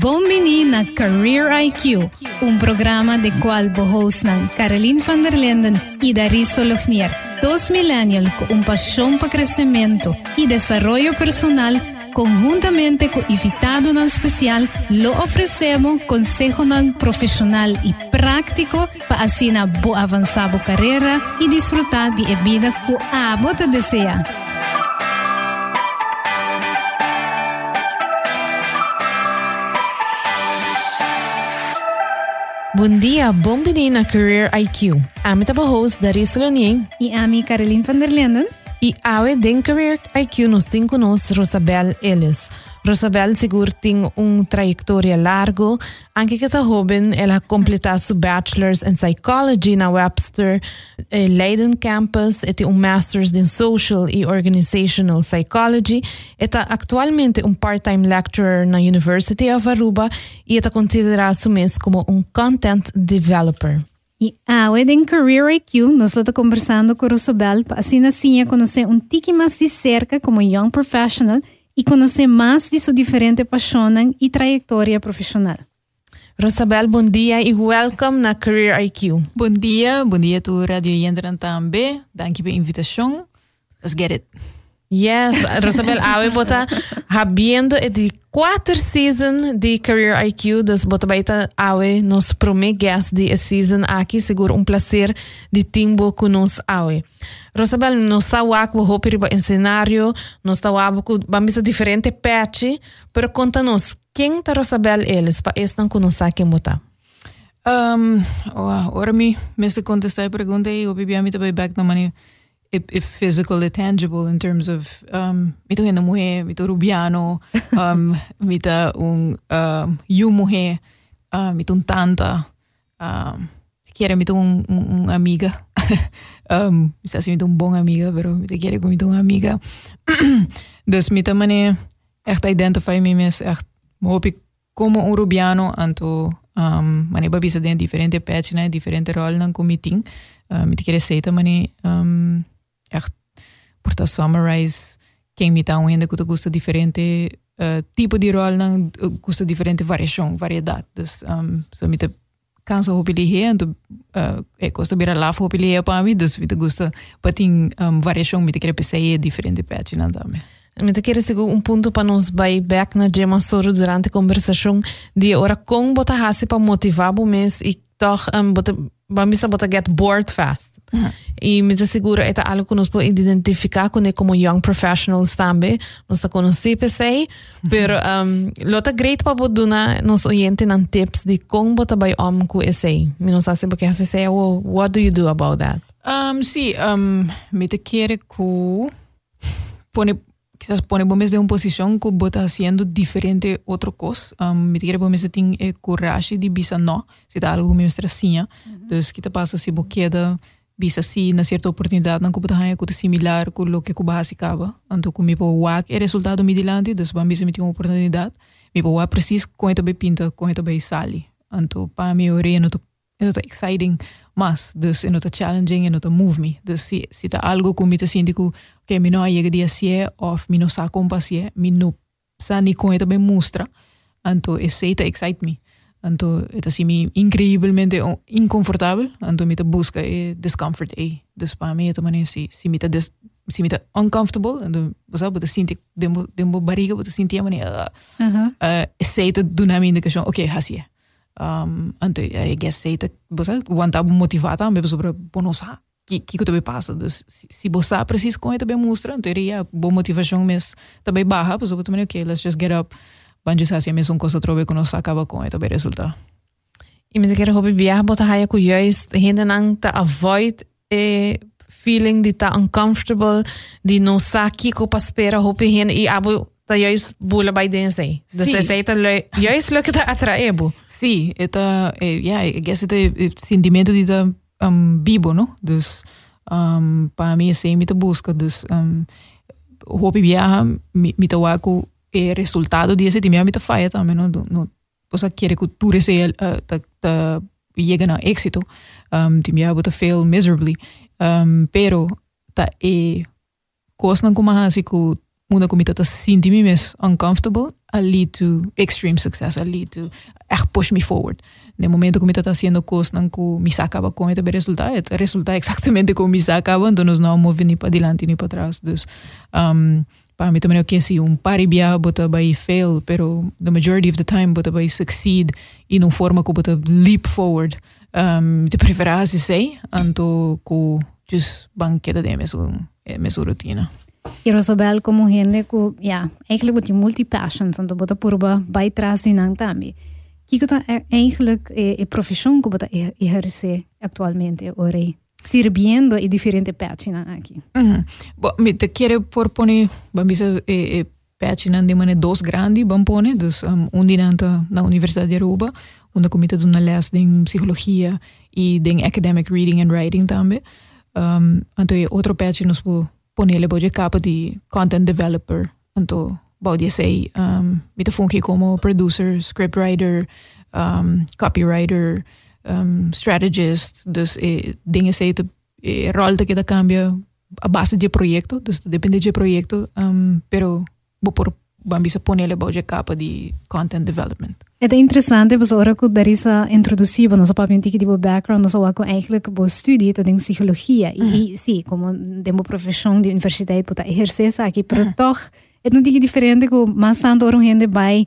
Bombini na Career IQ, un programa de cual bohosnan Caroline van der Linden y Dariso Lojnier, dos millennials con un pasión para crecimiento y desarrollo personal conjuntamente con invitado nan especial, lo ofrecemos consejo nan profesional y práctico para así na bo avanzar carrera y disfrutar de vida que a desea. Bom dia, bom na Career IQ. Ami taba host Darius Lonien. E ami Caroline van der Linden. E awe den Career IQ nos tem conosco Rosabel Ellis. Rosabel seguro tem uma trajetória larga, anche que tá jovem, ela completou seu bachelor's in psychology na Webster eh, Leiden campus e um master's in social e organizational psychology. Está atualmente um part-time lecturer na University of Aruba e está considerado mesmo como um content developer. E a Wedding Career IQ, nós estamos conversando com Rosabel assim assim conhecer um tique mais de cerca como young professional e conhecer mais de sua diferente paixão e trajetória profissional. Rosabel, bom dia e welcome na Career IQ. Bom dia, bom dia tu Radio Yendran também. Danke pela invitação. Let's get it. Yes, Rosabel, awe bota habendo e de quatro season de Career IQ, dos bota baita awe nos primeiro guest de season aqui, seguro um prazer de timbo com nos awe. Rosabel, nos sawak bo hopi riba em cenário, nos tawabo com bambisa diferente patch, pero conta-nos, quem tá Rosabel eles, para estar com nos aqui bota? Um, ora mi, me se contestar a pergunta e o mi também back na mania if, if physical and tangible in terms of um, mito hena muhe, mito rubiano, um, mita un um, yu muhe, uh, mito un tanta, um, quiere mito un, un, un amiga, um, si mito un bom amiga, pero mito quiere com mito un amiga. dus mita mane echt identify me mes echt ik como un rubiano anto um, mane babisa den diferente patch na diferente rol nan commiting. Uh, mito quiere seita mane um, echt porta summarize quem me tá ainda que gosta diferente uh, tipo de rol não gosta diferente variação variedade dus um, so me te kansa hoop jullie en tu uh, e costa bira lá hoop jullie para mim dus me te gosta patin um, variação me te querer pensar diferente página também Me te seguir um ponto para nos vai back na Gemma Soro durante a conversação de ora como botar hasi para motivar o mês e toch um, bota bota get bored fast. Y me seguro es algo que nos puede identificar con como young professionals también. Nos está conociendo, pero um, lo está great para poder nos oyentes en tips de cómo trabajar om con ese. Me nos hace porque hace ese, well, what do you do about that? Um, sí, um, me te quiere que pone quizás pone ponemos desde una posición que bota haciendo diferente otra cosa. Um, me quiere ponerme tiene el eh, coraje de bisa no, si da algo me estresa. Entonces, ¿qué te pasa si vos queda bisa si na cierta oportunidad ng kubutahan ko similar con lo que kubaha si kaba anto ko mi po wak e resultado mi dilante dus ba bisa mi tingo oportunidad. Mi po wak precis con ito be pinta con ito be sali anto pa mi ore eno to eno to exciting mas dus eno to challenging eno to move me. Dus si si ta algo ko mi ta sindi ko que mi no llega dia sie of mi no sa kompa sie mi no sa ni con ito be mustra anto e seita excite me. Anto eta si mi increíblemente inconfortável. Anto mi te busca e discomfort e dus pa mi eta mane si si mi te des si mi te uncomfortable anto você bota sinti dembo dembo barriga bota sinti uh, uh-huh. uh, e seita do na mi indicação ok hasie um anto I guess seita você wanta motivata me sobre bonosa que que também passa? Dus, se você precisa com também mostra então teria boa motivação mas também barra pois eu também ok let's just get up bence sersemez un kosa trove kunos akaba kon eto be resulta. E met kere hobi biar bota ku ta avoid e feeling di ta uncomfortable di no saki ko paspera hobi hin i abu ta juist bula by den sei. Dus sí. sei ta. Sí, eta eh, yeah, I guess het sentimiento di ta um, bibo, no? Dus um, para mí ese mi te busca, dus um, hopi viaja mi, mi te waku e resultado time me faia também, não, não, você quer que tu receia uh, ta, ta llega na éxito, um, time bota fail miserably, um, pero ta e coisa não como assim que una comita ta sinti me uncomfortable, a lead to extreme success, a lead to echt push me forward. No momento que me está haciendo cosas não que me acaba com este resultado, é resultado exatamente acaba, então nós não movemos nem para diante nem para trás. Dus, um, para mim também é que assim, um paribia bota vai fail, pero the majority of the time bota vai succeed e não forma que bota leap forward. Um, de preferência sei, anto que just banqueta de mesmo, mesmo rotina. E Rosabel como gente que, ja, eigenlijk wat je multi-passions, en dat bota purba bijtrazen in também. que está eigenlijk a, a profissão que você exerce atualmente, ora, sirviendo en diferentes páginas aquí. Uh -huh. Me te quiere proponer, vamos a eh, eh, páginas de manera dos grandes, vamos dus, um, un dinanta na Universidad de Aruba, una comita de una les de psicología y de academic reading and writing también. Um, entonces, otra página nos ponerle por capa de content developer, entonces, Baudia sei, um, me te funge como producer, scriptwriter, um, copywriter, um, strategist. Dus eh, dingen de eh, rol que da cambia a base de proyecto, dus depende de proyecto, um, pero por vamos ponerle boje capa de content development. Het is interessant, we zorgen dat daar is introduzido nosso papel de tipo background, nosso ook eigenlijk bo studie dat in psychologie. Mm -hmm. E sim, como demo profissão de universidade para exercer aqui, pero mm -hmm. toch é não digo diferente que mas tanto orang gente vai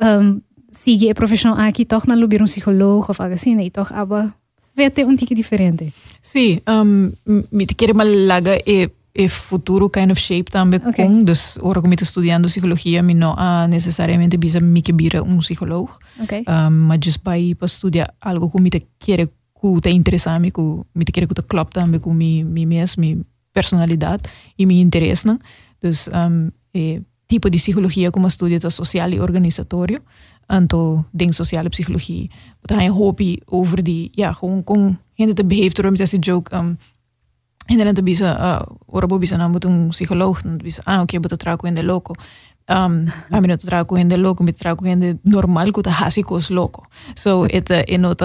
um, seguir a profissão aqui toch na lubir um psicólogo ou algo assim, e toch aber vete um tique diferente. Sim, um, me te quero malaga e e futuro kind of shape também okay. com, dus ora como estudando psicologia, me não uh, necessariamente bisa me que vira um psicólogo, okay. um, mas just vai para estudar algo que me te quer que te interessa me que me te quer que te klopt também com mi mi mes, mi personalidade e mi interesse, não? Dus um, eh, tipo de psicologia como estudia da social e organisatório, aantal dingen sociale psychologie. Wat hij een hobby over die, ja, gewoon kon hinder te beheefte rum, dat is joke Um, en te biezen, orobo biezen, dan moet een psycholoog, dan biezen, ah, oké, okay, maar dat in de loco. Ehm, ah, um, a mí no te trabajo gente loco, me trabajo in de normaal, te hace loco. So, it, uh, en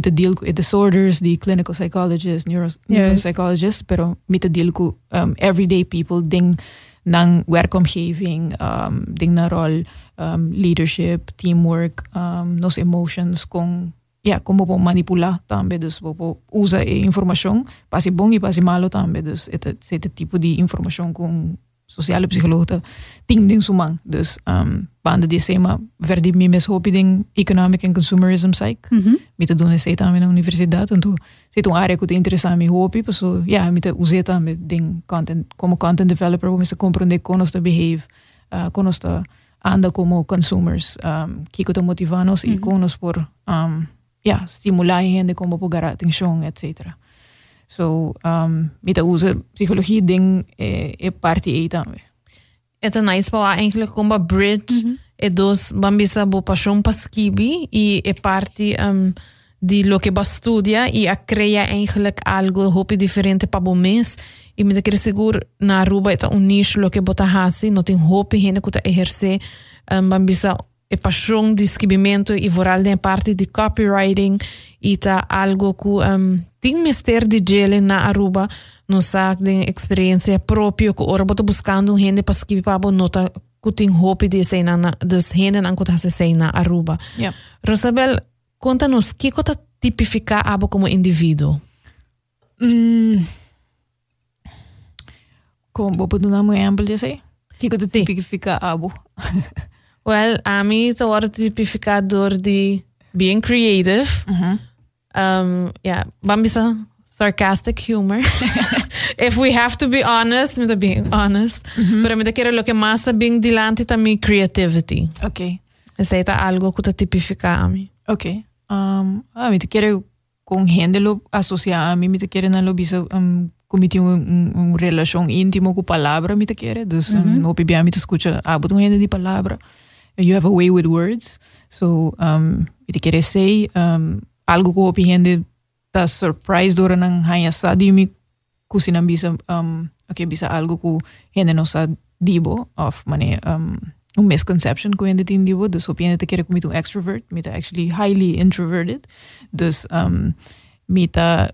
te deal con disorders, the clinical psychologists, neuropsychologists, yes. pero de te deal con um, everyday people, ding nang werkomgeving, um, ding na rol, ehm, leadership, teamwork, um, nos emotions, kung ja, kung po manipula tambe, dus bobo usa e informasjón, bom e pasi malo tambe, dus esse, esse tipo di informação kung sociale psychologen tien dingen sumang. Dus um, banda di sema verdi mi mes hopi ding economic and consumerism psych. Mm -hmm. Mita doen sei também na universidade, então sei um área que te interessa mi hopi, so ja, mita usei também ding content como content developer, como se compreender como está behave, uh, como está anda como consumers, um, que te motivanos mm -hmm. e como por um, ja, stimular gente como por atenção, etc. So, um, met onze psychologie ding é, é parte aí também. É nice para eigenlijk como bridge mm -hmm. e dos bambisa bo paixão paskibi e é parte um, de lo que ba studia e a cria eigenlijk algo hopi diferente para o mês e me quer seguro na Aruba é um nicho lo que bota hasi não tem hopi gente que tá exercer um, bambisa paixão de escrevimento e voral de parte de copywriting e tá algo que um, tem mestre de gele na Aruba no sac de experiência própria que ora boto buscando gente para escrever para nota que tem hope de ser na dos gente não que ser na Aruba. Yeah. Rosabel, conta-nos que que tipificar abo como indivíduo? Mm. Como vou dar um exemplo de sei? Que que tipificar abo? Well, a mim é o tipificador de being creative. Uh -huh. Um, yeah, vamos sarcastic humor. If we have to be honest, me being honest. -huh. Pero me quiero lo que más está bien delante también creativity. Ok. Ese es algo que te tipifica a mí. Ok. Um, a mí te quiero con gente lo asociar a mí, me te quiere na lo bisa um, como tem uma, uma relação íntima com a palavra, me te quer. Dus, um, mm -hmm. o PBA me escuta, ah, botam gente de palavra. you have a way with words. So, um, iti quer say, um, algo ko hopi hende ta surprise dora nang hanya sa di mi kusinang bisa ehm, um, okay, bisa algo ko hende no sa dibo of mane um, een misconception kon je dit in die. Dus op je ene keer ik extrovert, mita actually highly introverted. Dus ehm, um, met eh,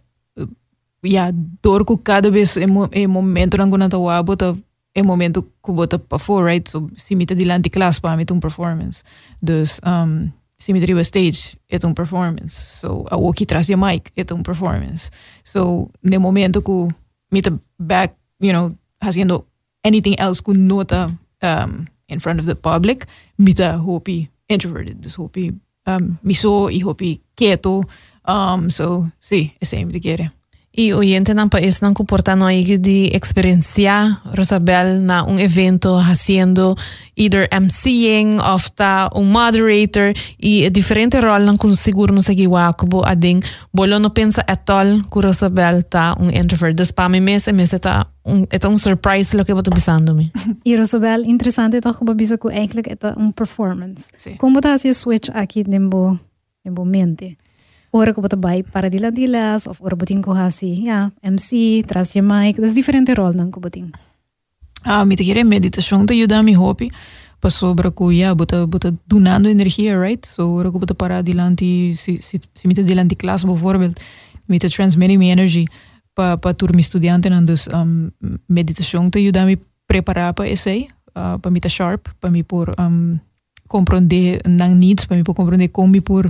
ja, door ko cada vez e momento lang ko na wabo ta e momento ko bota pa for right so si mita dilanti class pa mitong performance dus um se me driva stage, é um performance. So, a walkie traz de mic, é um performance. So, no momento que me back, you know, haciendo anything else que nota um, in front of the public, me hopi introverted. Dus hopi um, miso e hopi quieto. Um, so, sí, é sempre de querer. E oyente ng país ng comportano aí de experiencia Rosabel na um evento haciendo either MCing of ta um moderator e diferente rol ng kung siguro no sagiwa kubo ading bolo no pensa etol ku Rosabel ta um introvert. Dus pa mi mes mes eta um, eta um surprise lo que boto bisando mi. E Rosabel interessante toch kubo bisa ku eigenlijk eta um performance. Sí. Como ta si switch aqui nembo nembo mente. Orang kepada baik para dila dilas of orang buting kohasi ya MC tras ah, je mic das diferente rol nang kubuting. Ah, mi tegere meditasyon te yudami hopi. Pasó braku ya buta buta donando energia, right? So orang kepada het dilanti si si si mita dilanti class bijvoorbeeld mita transmitting energy pa pa tur mi studente nan dus ehm, um, meditasyon te yudami preparar eh, pa essay uh, pa mita sharp pa mi por um, ehm, comprender nang needs pa mi por comprender como mi por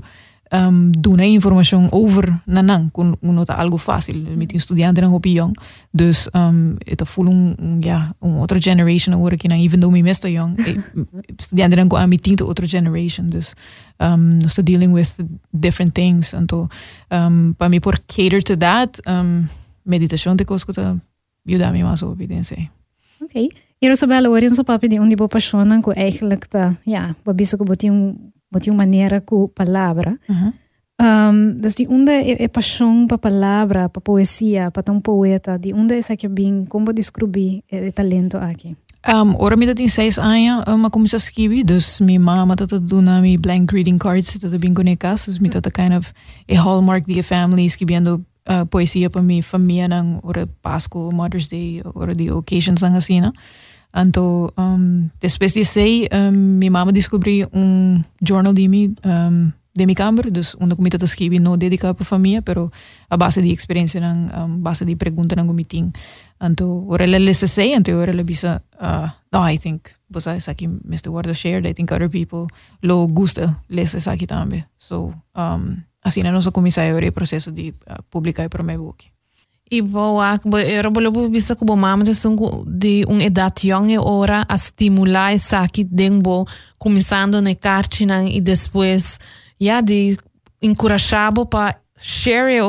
um, do na information over nanan, kun nota algo fácil, mit estudiante na opinião. Dus um, het voel um, ja, um generation hoor ik in, even though me mesta young, estudiante eh, na aan mit tinta outra generation, dus, ehm, dus um, nós dealing with different things, então, um, ehm, para mim por cater to that, um, meditation te coscuta ajudar-me mais op, ik denk sei. Oké. Okay. Hier is wel hoor, onze papi die ondibo passionen, eigenlijk, ja, wat bizar, ko die um de uma maneira com palavra. Uhum. Um, dus die onde é, é paixão para palavra, para poesia, para um poeta, de onde é que bem, como descobrir o talento aqui? Um, ora mi dat in seis anos, uma comecei a escrever, dus mi mama dat dat doen na mi blank greeting cards, dat bem conectas, dus mi dat kind of a hallmark die family escrevendo uh, poesia para mi família ora Pasco, Mother's Day, ora die occasions nang assim, né? Então, um, depois de sei, um, minha mãe descobriu um jornal de mim, um, de minha câmara, dus onde eu estava escrever não dedicado para a família, pero a base de experiência, a um, base de pergunta que eu tinha. Então, ora ela lê sei, então ora ela bisa, uh, no, I think, você é aqui, Mr. Wardo shared, I think other people lo gusta ler isso aqui também. So, um, assim, nós começamos o processo de uh, publicar para o meu book. I boa, era bolo bu bisa ko mama de sungu de un edat young ora a stimular saki denbo começando ne cartinan e depois de encorajabo pa share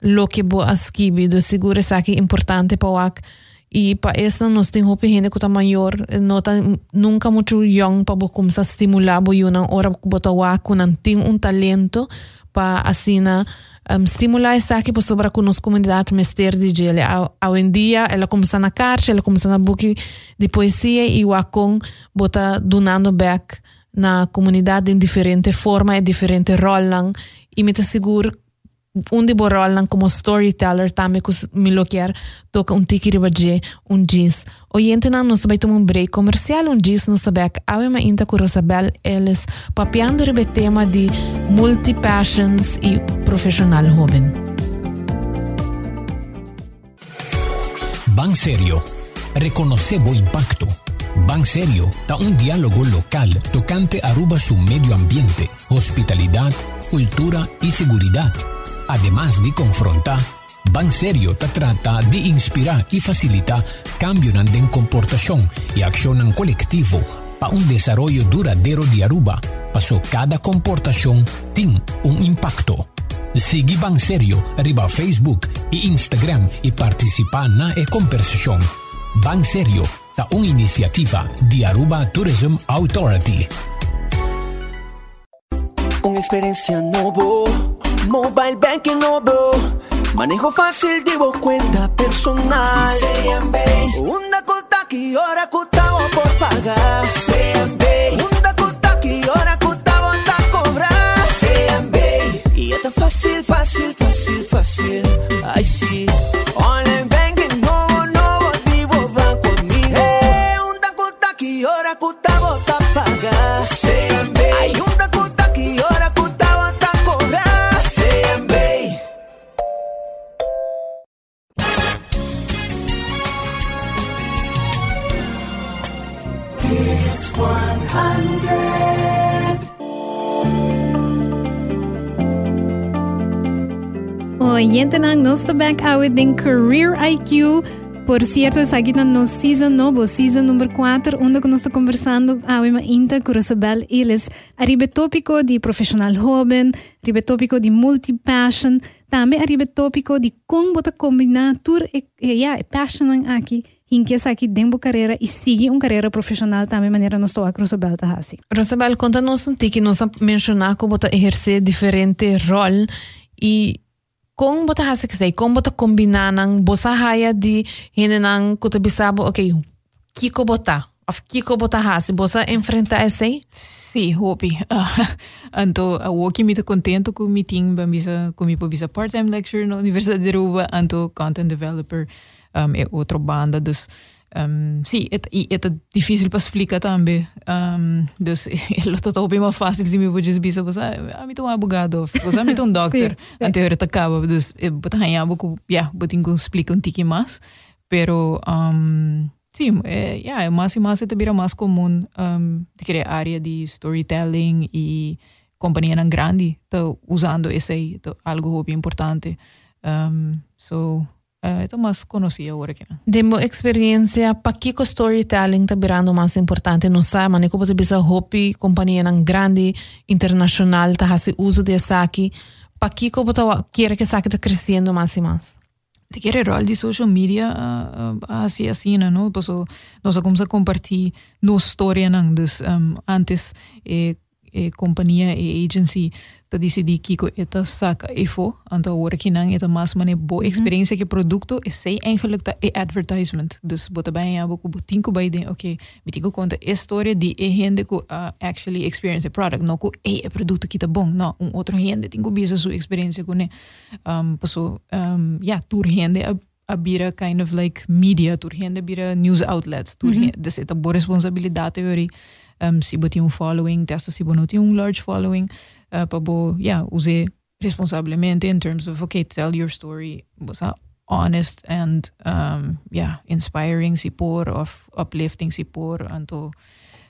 lo que bo seguro importante pa wak e pa essa nós tem hope gente que tá maior nota nunca muito young pa bo começar a estimular bo yuna ora bo ta wak com tem um talento pa assina um, stimular esta aqui sobre a nossa comunidade mester de gele. Ao em dia, ela começa na caixa, ela começa na book de poesia e o Acon bota donando back na comunidade em diferente forma e diferente rol e me seguro unde bo como storyteller también kus mi lo toca un tiki riba un jeans. Oyente nan nos tabai un break comercial un jeans nos tabai ave ma inta ku rosabel eles papiando ribe tema di multi passions y profesional joven. Ban Serio reconoce bo impacto. Ban Serio da un diálogo local tocante a su medio ambiente, hospitalidad, cultura y seguridad. Además de confrontar, Ban Serio trata de inspirar y facilitar cambio en comportación y acción colectivo para un desarrollo duradero de Aruba. Pasó cada comportación tiene un impacto. Sigue Ban Serio arriba Facebook e Instagram y participa en la conversación. Ban Serio da una iniciativa de Aruba Tourism Authority. Una experiencia nueva Mobile banking novo Manejo fácil, llevo cuenta personal. Una cuota que ahora cotao por pagar. Una cuota que ahora cotao a cobrar. Y es tan fácil, fácil, fácil, fácil. Ay sí. Online Oyente ng Nostobek awit din Career IQ. Por cierto, es aquí en no season, no, season número 4, donde nos está conversando ah, a una inta curasabel iles. Arriba tópico de profesional joven, arriba tópico de multipassion, también arriba tópico de cómo te combinar tu e, eh, e, eh, ya, e passion aquí. Hinkies aquí dembo carrera y sigue una carrera profesional también manera nos toa Rosabel Tahasi. Rosabel, contanos un tiki, nos mencionar cómo te ejerce diferente rol y como você hasa que sei, como você combinar nang bosa haya di hene nang kuta bisabo, ok, kiko bota, of kiko bota hasa, bosa enfrentar esse? Sim, hopi. Anto, a woki mita contento com meeting, bambisa, com mi bisa part-time lecture na Universidade de Ruba, anto content developer um, é outra banda, dus um, sim, é, é difícil para explicar também. Um, dus ele está bem mais fácil se me vou dizer, você ah, me um advogado, você me um doctor, antes eu acaba, dus botar aí algo que, yeah, botar que explica um tique mais, pero um, sim, é, yeah, é mais e mais é também mais comum um, de área de storytelling e companhia grande tá usando esse tá, algo bem importante. Um, so Uh, ito mas conocida agora que Demo experiência para que o storytelling está virando mais importante. Não sabe mas como bisa hopi companhia nang grande internacional está fazendo uso de aqui para que como tá quer que essa está crescendo mais e mais de que rol de social media assim assim não posso nós vamos a compartilhar nossa história não dus um, antes eh, e companhia e agency ta decidi kiko eta saka info anta ora kinang eta mas mane bo. Experiência que produto e sei eigenlijk ta e advertisement? Dus bota bem abo ku butinko bai den okay bitiko conta história de e gente ku uh, actually experience a product no ku e e produto que tá bom no um outro gente tinko bisa su experiência ku ne um paso um ja tur gente a a bira kind of like media tur gente bira news outlets tur mm -hmm. dus eta bo responsabilidade ori um, botar um following, testa tem um large following, uh, para bo, yeah, use responsablemente in terms of, okay, tell your story, bosa honest and, um, yeah, inspiring se por, of uplifting se por, anto,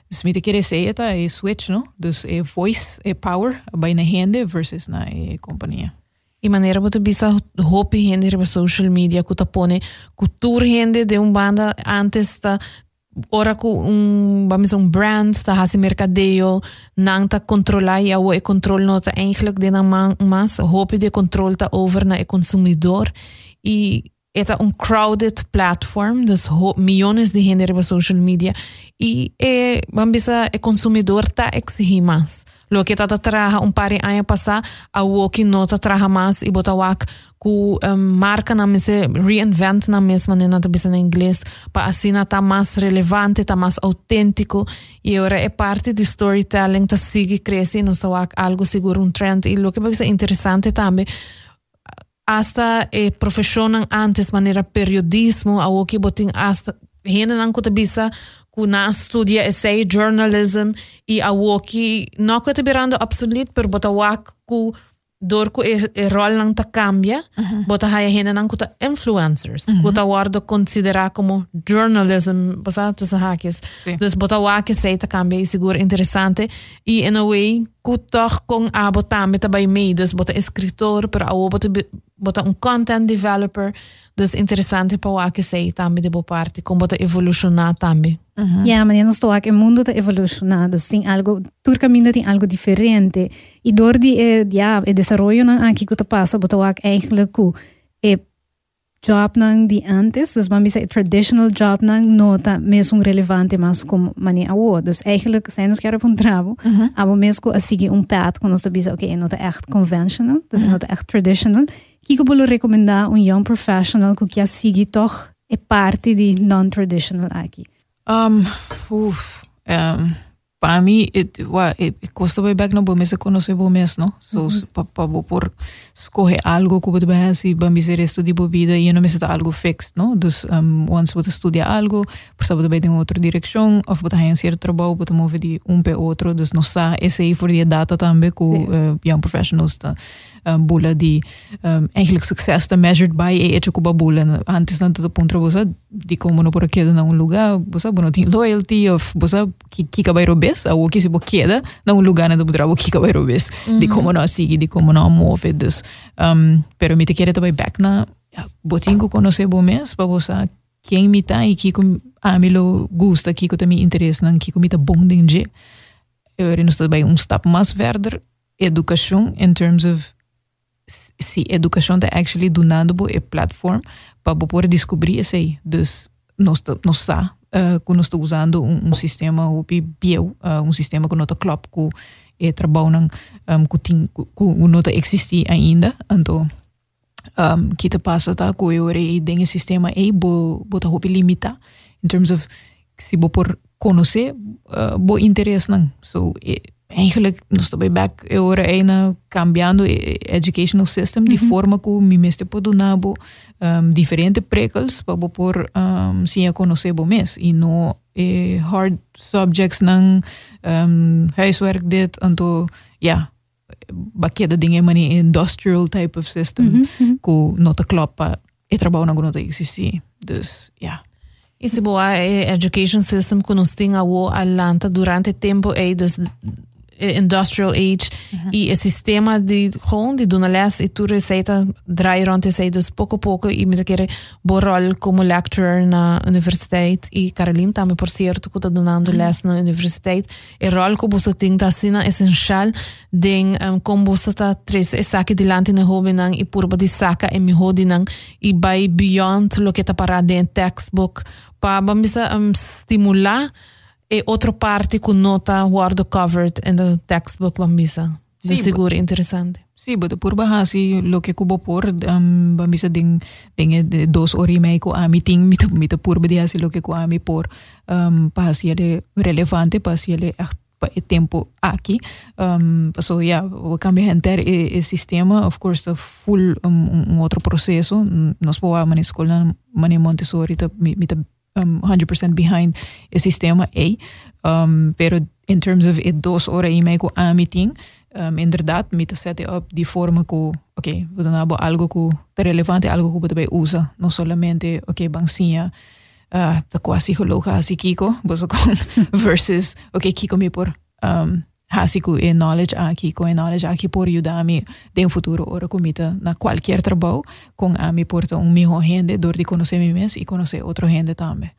dus met ser tá é switch, no? Dus é voice, é power, bij na hende versus na é companhia. E maneira você bisa hopi gente sobre social media que pone cultura gente de um banda. Antes tá ora ku um, vamos um brand ta hasi mercadeio nang ta controlar e o e control no ta eigenlijk de na mas hoop de control ta over na e consumidor. E eta um crowded platform dus milhões de gente sobre social media. E e vamos e consumidor ta exigir mais lo que tá traja um par de anos passar a o que não tá traja mais e botar wak ku um, marca na mese reinvent na mesma maneira tá bisa em inglês para assim tá mais relevante tá mais autêntico e agora é parte de storytelling tá sigue crescendo está wak algo seguro um trend. E lo que ser interessante também. Hasta e professionam antes maneira periodismo a o que botin hasta gente não bisa kuna studia essay journalism i a woki no ko te birando absolut per bota wak ku dor ku e, e rol nang ta cambia uh -huh. bota haya hena nang kuta influencers uh -huh. kuta wardo considera como journalism bota tu sa hakis sí. dus bota wak sei ta cambia e seguro interessante e in a way ku toch kong abo tambe ta by me dus bota escritor per a bota bota un content developer dus interessante pa wak sei tambe de bo parte como bota evolucionar tambe Uhum. Yeah, mas nós estou aqui, o mundo está evolucionando, tem algo, todo caminho tem algo diferente. E door die, eh, ja, o desenvolvimento aqui que está passa, botou aqui eigenlijk é job nang di antes, dus man bisa traditional job nang nota mesmo relevante mas como mani awo. Dus eigenlijk zijn ons keren van trabo, uh -huh. abo mesmo a seguir um path quando nós bisa, ok, nota echt conventional, dus uh -huh. nota echt traditional. Kiko bolo recomendar um young professional que quer seguir toch é parte de non-traditional aqui. Um, uf, um, para mí it, well, it, cuesta voy back no me se conoce voy mes no so mm -hmm. por escoge algo que voy a si van a ser esto de vida y no me está algo fixed no dus um, once voy a estudiar algo por voy a ir en otra dirección o voy un cierto trabajo voy a mover de un pe otro dus no está ese por die data también con sí. Eh, uh, young professionals ta, um, di die um, eigenlijk succes te measured by e hecho cuba boela antes tanto de punto vosa di como no por aquí naar un lugar vosa bueno die loyalty of vosa kika bij robe a o que se queda na um lugar onde que que vai vez, de como não sigue, de como não move, dus, um, pero me te quer também back na botin que conhecer bom mês, para você quem me tá e que a mim lo gusta, que que também interessa, não que me tá bom de eu não estou bem um step mais verder, educação in terms of se educação está actually donando a platform para poder descobrir isso aí. Dus, nós, nós sa, que nós estamos usando um, um sistema o bio, uh, um sistema que não está claro com o trabalho um, que, tem, que não existir ainda. Então, um, que te passa tá com eu e tem sistema aí bo bota roupa limita in terms of se bo por conhecer uh, bo interesse não so e, eigenlijk nog também back eh, eu orei na eh, cambiando e-, educational system de forma mhm. como me mestre pode nabo um, diferente precals para por ehm, um, sim a conhecer mes mês e não eh, hard subjects nang um, huiswerk dit anto ja baqueta dinge mani industrial type of system mm -hmm. ku nota kloppa e trabalho na gunota existi dus ya yeah. Esse boa eh, education system que nos tinha o durante tempo aí dos Eh, industrial age y el sistema de Holland, de Dunales y tu receta dry poco a poco y me quiere borrar como lecturer en la universidad y Caroline también por cierto que está donando las en la universidad el rol que vos tinta sina esencial de um, cómo vos está tres eh, saque delante en joven y purba de saca en mi jodinan y by beyond lo que está parado en textbook. Para vamos um, estimular e outra parte com nota word covered in the textbook bambisa. De sí, seguro interessante. Sí, but por bahasi lo que kubo por um, bambisa ding ding de dos ori mai ko ami ting mita mita por bediasi lo que ko ami por um, bahasi de relevante bahasi de e tempo aqui um, so yeah we cambia enter e, e sistema of course the full um, um outro processo nós podemos na escola mani Montessori tá mita um, 100% behind el sistema A. Um, pero in terms of it dos horas e meia com a meeting, um, inderdaad, met set up die vormen que, ok, we dan hebben algo te relevante, algo que we usa, no solamente, ok, bansinha, uh, ta quasi gelogen así Kiko, versus, ok, Kiko me por um, hasiku e knowledge aqui com e knowledge aqui por ajudar-me de um futuro ora comita na qualquer trabalho com a me porta um melhor rende dor de conhecer mim mesmo e conhecer outro rende também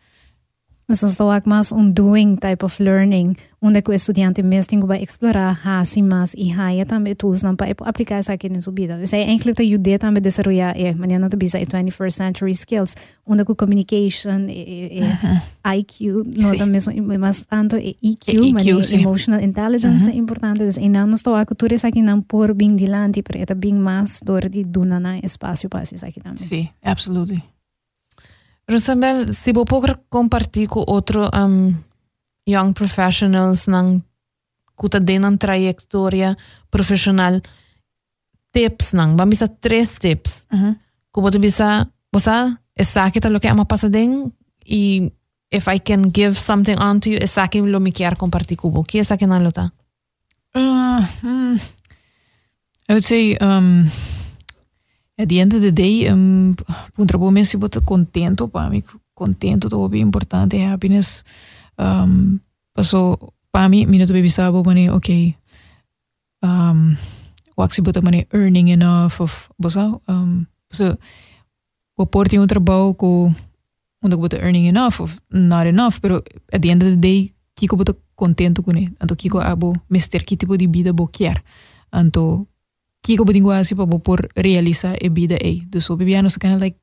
Mas estou aqui mais um doing type of learning, onde o estudante mesmo vai explorar assim mais e aí também tools não para aplicar isso aqui na sua vida. Isso é eigenlijk te ajuda também a desenvolver, é, mañana também é 21st century skills, onde o communication, é, é, IQ, não também mas tanto é EQ, mas EQ, emotional intelligence uh -huh. é importante. E não estou aqui tudo isso aqui não por bem dilante, para é bem mais dor de donar espaço para isso aqui também. Sim, absolutely. Rosabel, si bo poker compartir com outro um, young professionals nang kuta denan trajektória profissional tips nang, ba bisa três tips. Uh -huh. Kubo to bisa, bosa, esaki ta lo que ama pasadeng e if I can give something on to you, esaki lo mi kiar compartir kubo. Ki esaki na lo ta? Uh, hmm. I would say um, at the end of the day, um, um trabalho mesmo se botar contento para mim, contento todo é importante, happiness. Um, passou para mim, minuto baby sabo mani, okay. Um, wak se botar mani earning enough of, bosa, um, so, o porte um trabalho com onde eu botar earning enough of not enough, pero of the day, kiko botar contento com ele. Então kiko abo mister que tipo de vida bo quer. Então kiko budingo asi pa bo por realisa e bida e. Dus o bibiano kana like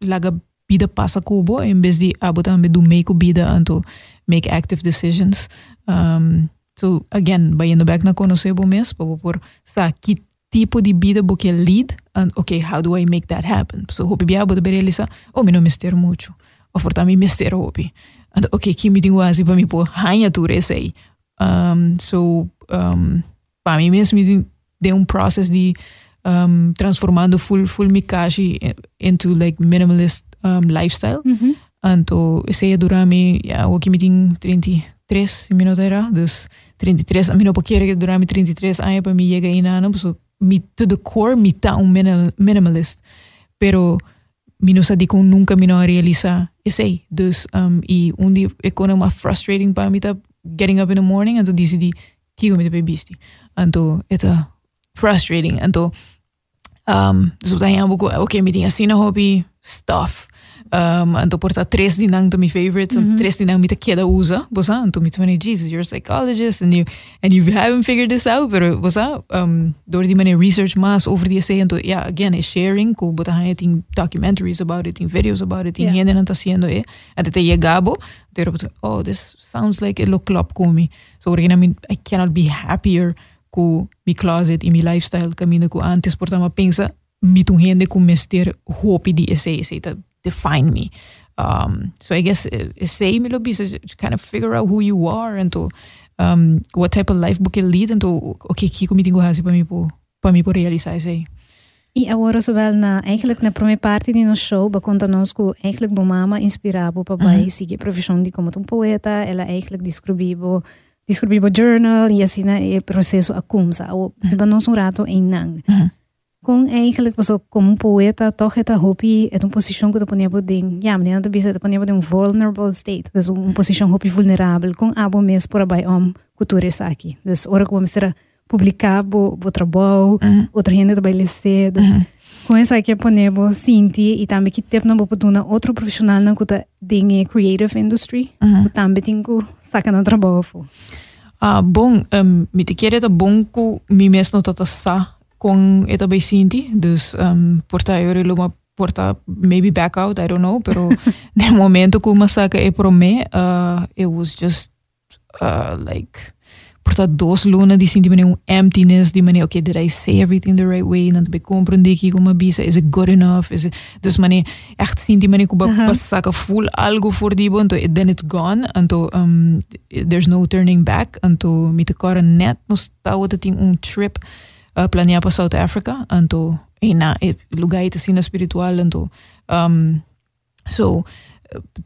laga bida pasa kubo in bes di abota me do make bida anto make active decisions. Um, so again, ba in the back na kono sebo mes pa por sa kit tipo de vida porque lead and okay how do I make that happen? So hopi bia be berelisa o oh, mi no mister mucho. O forta mi mister hopi. And okay ki mi dingo asi pa mi po hanya tu resei um ehm, so um pa mi mes mi de un process de um, ehm, transformando full full mi into like minimalist um, lifestyle. Mm -hmm. Anto ese dura mi ya yeah, oki meeting 33 minutos era, dus 33 amino pa kere dura mi 33 años pa mi llega inano, so mi to the core mi ta un minimal, minimalist. Pero mi no sadi con nunca mi no realiza ese. Dus um, y un di economa frustrating pa me ta getting up in the morning anto disi di kigo mi te pe bisti. Anto eta frustrating. En toen, um, dus op dat jaar ook, oké, met die asina hobby, stuff. Um, en toen porta tres di nang to my favorites, mm -hmm. tres di nang mit queda usa, bosa, en toen met van Jesus, you're a psychologist and you and you haven't figured this out, pero bosa, um, door die manier research mas over die essay en toen, ja, again, is sharing, ko bota hij in documentaries about it, in videos about it, in yeah. gente está haciendo, eh, en te llegabo, pero oh, this sounds like it look klop komi. So, I cannot be happier com mi closet e mi lifestyle caminho com antes porta ma pensa mi tu gente com mester hope di essay say that define me um, so I guess essay mi lo bisa kind of figure out who you are and to um, what type of life book you lead and to okay kiko mi tingo hasi pa mi po pa mi po realizar essay E agora na eigenlijk na primeira parte de nosso show, ba conta nós que eigenlijk bo mama inspirabo para vai mm -hmm. seguir profissão de como um poeta, ela eigenlijk descrevibo descobrir o journal e assim né, o processo a começar. O iba nós um rato em nang. Com eigenlijk was ook como um poeta toch het hobby é uma posição que tu ponia boding. Ja, meneer de bisa tu ponia boding vulnerable state. Dus uma posição hobby vulnerável com abo mes por abai om cultura aqui. Dus ora como será publicar bo bo trabalho, outra gente também lecer. Dus com essa aqui ponebo sinti e também que não vou poder outro profissional na kuta dinge creative industry. Uh também tenho saca na trabalho. Ah, bom, um, me te quer é bom que me mesmo tata sa com eta bei sinti, dus um, porta eu luma porta maybe back out, I don't know, pero no momento que uma saca é pro me, uh, it was just uh, like porta-doosloona die zien die meneer hoe emptiness, die meneer, oké, okay, did I say everything the right way? En dan compren die ik om bisa, is it good enough? Is it, dus meneer, echt zien die meneer hoe uh -huh. zakken algo voor die want then it's gone, en to, um, there's no turning back, en to met de karen net, nog stouwen het in een trip, eh, uh, planeer pas South Africa, en to, eh, en na, lugar te zien spiritual, en to, um, so,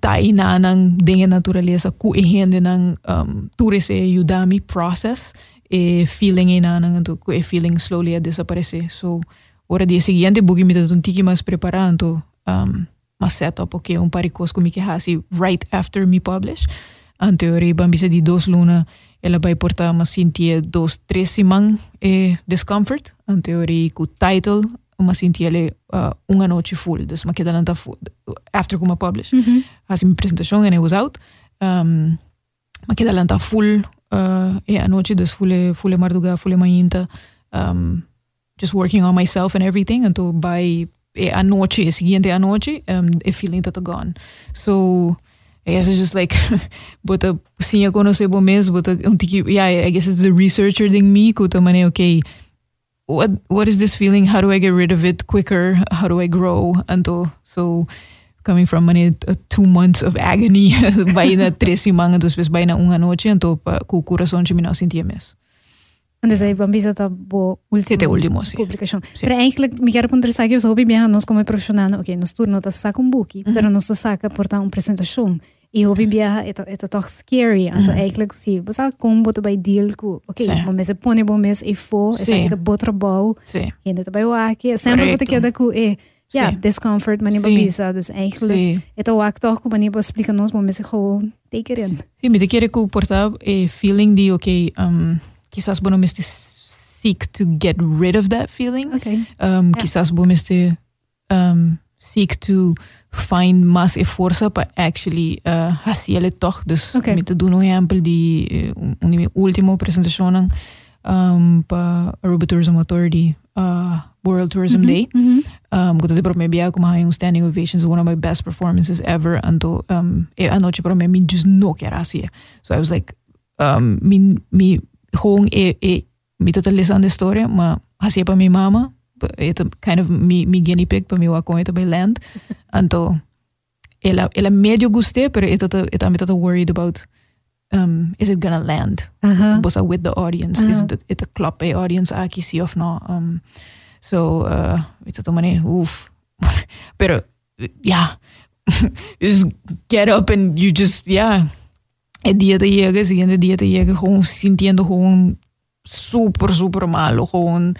tai na ng dingen naturaleza ku ihende ng um, tourist e yudami process e feeling e na ng ku e feeling slowly a desaparece. So ora dia seguinte bugi mi tatun tiki mas preparando um, mas set up okay un paricos kumi que hasi right after me publish. Ang teoria bambisa di dos luna ela vai portar mas sentia dos tres simang e discomfort. Ang teoria ku title uma sentia ele uh, uma noite full, dus ma queda lanta full. After kuma publish, mm -hmm. mi presentação and it was out. Um, ma lanta full uh, e a dus full full marduga, full mainta. Um, just working on myself and everything until by e a noite, e seguinte a noite, um, e feeling that gone. So, I guess it's just like, but uh, eu conhecer bom mesmo, but um tiki, yeah, I guess it's the researcher thing me, que também, okay, what what is this feeling? How do I get rid of it quicker? How do I grow? And so coming from many uh, two months of agony, bijna tres semanas, dus bijna uma noite, então com o coração de mim não sentia mesmo. Então, aí, vamos ver bo último, Tete último sim. publicação. Sí. Pero eigenlijk, me quero perguntar se eu hobby bem, nós como profissional, ok, nós turno tá saca um mm -hmm. pero nós saca portar uma apresentação. e hobi biaha eta toch scary anto mm. eigenlijk si basa combo to bai deal ku okay yeah. mas é pone bom mes e fo é sai da botra bau e neta bai wa ki sempre bota ki da ku e ja discomfort mani bisa dus eigenlijk sí. eta wa toch ku mani ba ons nos bom take it in si me de kere ku feeling di okay um quizás bom mes seek to get rid of that feeling. Okay um quizás te um seek to find más esfuerzo para actually uh, hacerlo toch. Dus okay. me te doen un ejemplo de uh, una última presentación um, para Aruba Tourism Authority uh, World Tourism mm -hmm. Day. Mm -hmm. Um, Quando te prometi que uma um standing ovations, one of my best performances ever. Anto, um, a noite para mim, just no assim. So I was like, um, mi, mi, gewoon e, e, mi totalizando a história, mas assim para minha mama, ito kind of mi, mi guinea pig para mi wakon ito by land. Anto, ela, ela medio guste, pero ito, ito, I'm worried about um, is it gonna land? Uh-huh. Bosa with the audience? Uh-huh. Is it, a club bij audience aki si of no? Um, so, uh, weet je, mane, oef. pero, ja, just get up and you just, yeah. El día te llega, siguiente día te llega, gewoon sintiendo gewoon super, super malo, con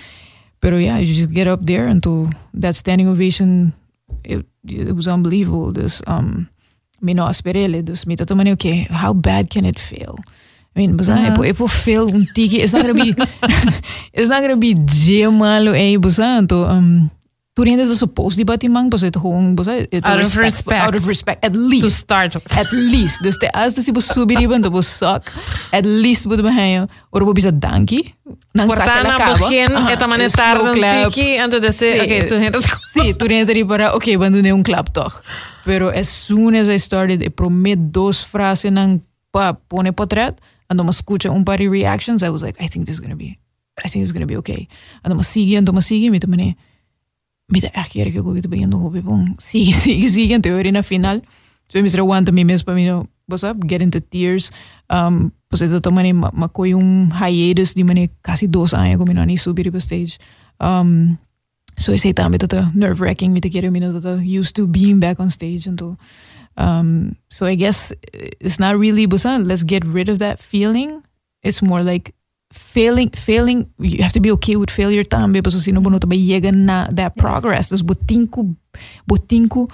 Pero yeah, you just get up there and to that standing ovation, it, it was unbelievable. Dus, um, me no esperele. Dus me tata okay, how bad can it feel? I mean, busa, uh -huh. epo, un tiki. It's not gonna be, it's not gonna be malo, eh, busa. Então, um, toen dus supposed die batimang, was het gewoon, was het out of respect. Out of respect, at least. To start. At least. Dus de als si bus subir iban, dat was suck. At least bude behanyo. Ora bo bisa danki. Nang Portana begin, eta mane tarde un tiki, en toen disse, oké, toen het Sí, toen para, oké, we doen un clap toch. Pero as soon as I started, I promet dos frases nang pa, pone potret, en dan escucha un par reactions, I was like, I think this is gonna be, I think this is gonna be okay. En dan me sigue, en dan met de mira, ayer que te pegando hobi pong, sigue, sigue, sigue, en teoría en la final, so mis reguanto mi mes para mí, no, what's up, get into tears, um, pues de todas maneras, me coi un hiatus de mane. casi dos años que me no ni subir para stage, um, so ese también tata nerve wracking, me te quiero, me no tata used to being back on stage, And um, so I guess eh, it's not really, but let's get rid of that feeling, it's more like failing, failing, you have to be okay with failure também, porque senão não também chega na that progress. Dus botinku, botinku,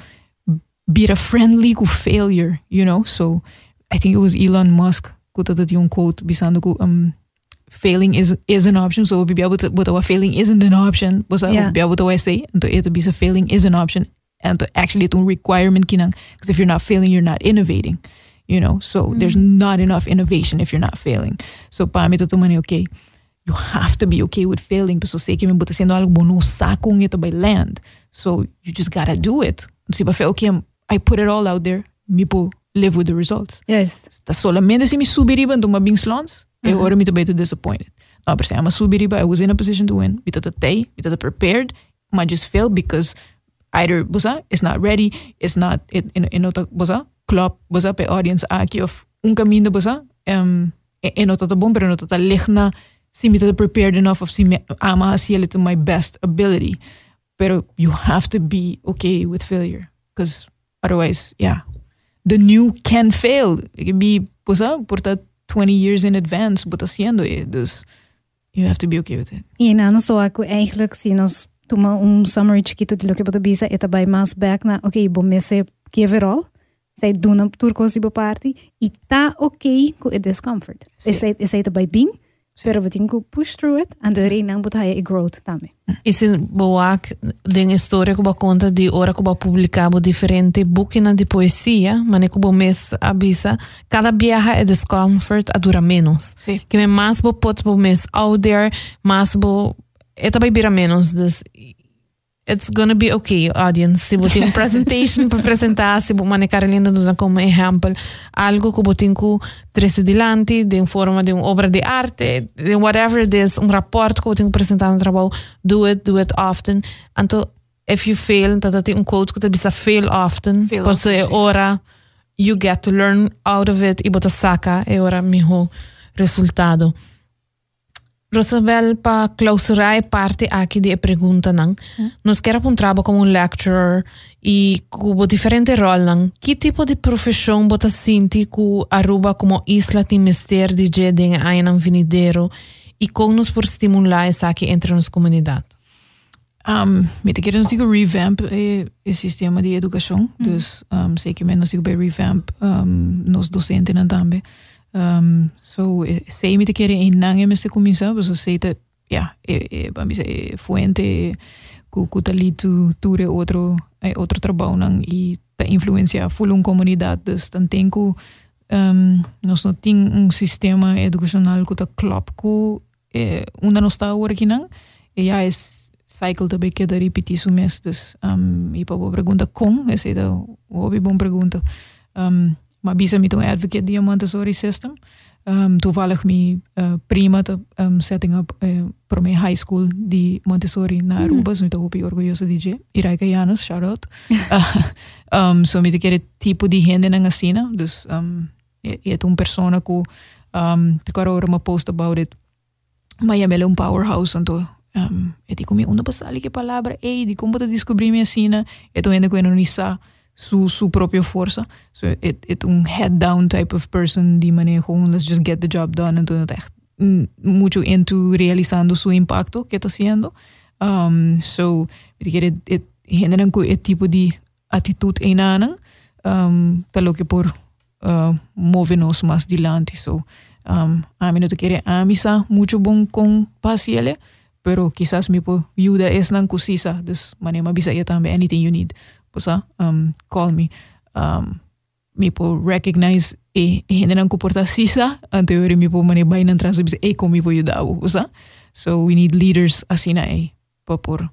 be friendly com failure, you know? So I think it was Elon Musk who dat een quote bisando ko um failing is is an option. So be able to but our failing isn't an option. Was yeah. be able to say and to it be failing is an option and to actually it's a requirement kinang because if you're not failing you're not innovating you know? So mm. there's not enough innovation if you're not failing. So para mí todo mundo okay you have to be okay with failing. Pero sei que me botar sendo algo bom saco um by land. So you just gotta do it. Se para okay I put it all out there me po live with the results. Yes. Tá solamente se me subir iba então bing slons e ora me também disappointed. No pero se ama subir iba I was in a position to win. Me tata tay me tata prepared I just failed because either busa is not ready it's not it in in busa club bosa pe audience aqui of un camino bosa um, e no tota bom pero no tota lichna si mi tota prepared enough of si me ama hacia to my best ability. Pero you have to be okay with failure because otherwise yeah the new can fail. It can be bosa por 20 years in advance but haciendo e dus you have to be okay with it. E não só ako eigenlijk si nos toma um summary chiquito de lo que pode bisa eta by mas back na okay bom mese give it all zij doen op turcosi party e tá ok com o discomfort. Esse esse tá bem bem, pero we tenho push through it and the não botar a growth também. E se boak den história que conta de hora que publicava diferente booking de poesia, mas que bo mês avisa, cada viaja é discomfort a dura menos. Sí. Que me mais bo pot bo mês out there, mais bo é também vira menos, dus it's gonna be okay, audience. Se você tem um presentation para apresentar, se você manejar lindo como exemplo, algo que você tem que trazer adiante, de forma de uma obra de arte, de whatever it is, um rapport que você tem que apresentar no trabalho, do it, do it often. Então, if you fail, dat tem um quote que você fail often, fail você é hora, you get to learn out of it e você saca, é hora melhor resultado. Rosabel, para clausurar parte aqui de pergunta, não? Hum? Nós queremos um trabalho como um lecturer e com diferente rol, não? Que tipo de profissão você sente que Aruba como isla tem mistério de jedem aí no vinideiro e como nos por estimular isso aqui entre as comunidades? Um, met queremos digo revamp o sistema de educação, hum. dus um, zeker met nós digo bij revamp um, nos docentes também. Um, so sei me te quere in nange me se comienza, pues sei te ja, e, e, e, e fuente ku ku tali tu ture outro e outro trabalho nang e ta influencia full un comunidade dus dan tenku um, nós não tem um sistema educacional que tá klop ku e onda não está agora aqui não e já é cycle também que da repetir isso mês dus um, e para pergunta com essa é uma boa pergunta um, Maar bisa mitong advocate di Montessori system. Um, toevallig mi uh, eh, prima te um, setting up uh, pro me high school di Montessori na Aruba. Mhm. Mm. So mi to hopi orgulhoso DJ. Iraika Janus, shout out. uh, um, so mi die kere tipo di gente na ngasina. Dus ehm, um, yet un persona ku um, ehm, te karo ora ma post about it. Ma yamele een powerhouse anto um, e ti comi una passali che palabra e di come te descobri mi sina, e tu ende queno nisa. sa su, su propia fuerza. So it, it un head down type of person die manier gewoon let's just get the job done en toen het echt mucho into realizando su impacto que está haciendo. Um, so, it, it tipo de attitude een um, talo que por uh, más dilante. So, um, a mí no te quiere amisa mucho bon con pasiele, pero quizás mi ayuda es nan kusisa, dus manema bisa ya tambe anything you need. Posa, um, call me. Um, mi po recognize e hende nan comporta sisa, ante ore mi po mane bay nan e kom mi po ayuda posa. So we need leaders asina e, pa por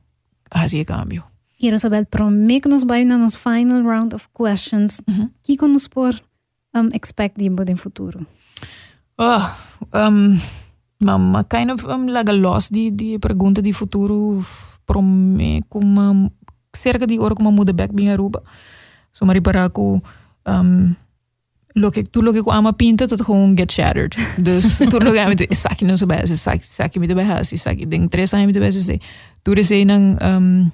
hacer cambio. Isabel, promet que nos vai na nos final round of questions. O Mhm. que que nos por um, expect de no futuro? Oh, um, ma, ma kind of um, laga los di, di pergunta di futuro pro me como cerca di orok ma muda back binga ruba so mari para ko um look ik toen look ik ama pinta dat gewoon get shattered. Dus toen look ik aan met saki no so bij ze saki saki met bij huis? Saki ding tres aan met bij ze toen nou, is een um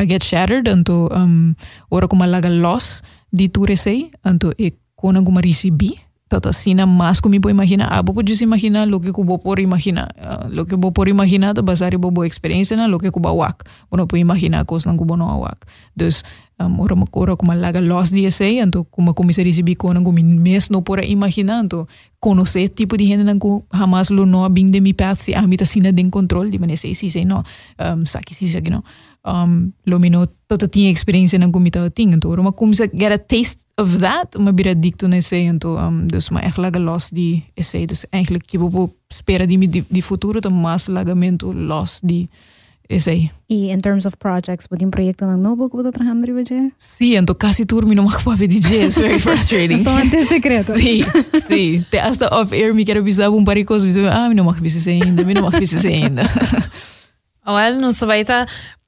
I get shattered and to um ehm, orok ma laga loss di tour sei and to e konen gumarisi bi तत्सीना मास को मी बो इमागिना आबो को जिस इमागिना लोके को बोपोर इमागिना लोके बोपोर इमागिना तो basari bobo experience na loke ko bawak uno po imagina ko sang kubono awak dus um, ora ora ko malaga los di ese anto kuma comisa recebi ko nang min mes no pora imagina anto conocer tipo de gente nang jamás lo no abing de mi path si amita sina den control di man ese si se no um, sa ki si sa no um, lumino tot a tinha experiência na comida a tinha então uma começa get a taste of that uma bira dicto na esse então um, dus ma echt laga los di esse dus eigenlijk que bobo espera di di, di futuro tam mas lagamento los di esse e in terms of projects but in proyecto na novo que você trabajando riba je sim então casi turmi não mais pode DJ it's very frustrating. Só ante secreto sim sim te hasta off air mi me quero avisar um paricos ah me não mais precisa ainda me não mais precisa ainda Awal, nung sabay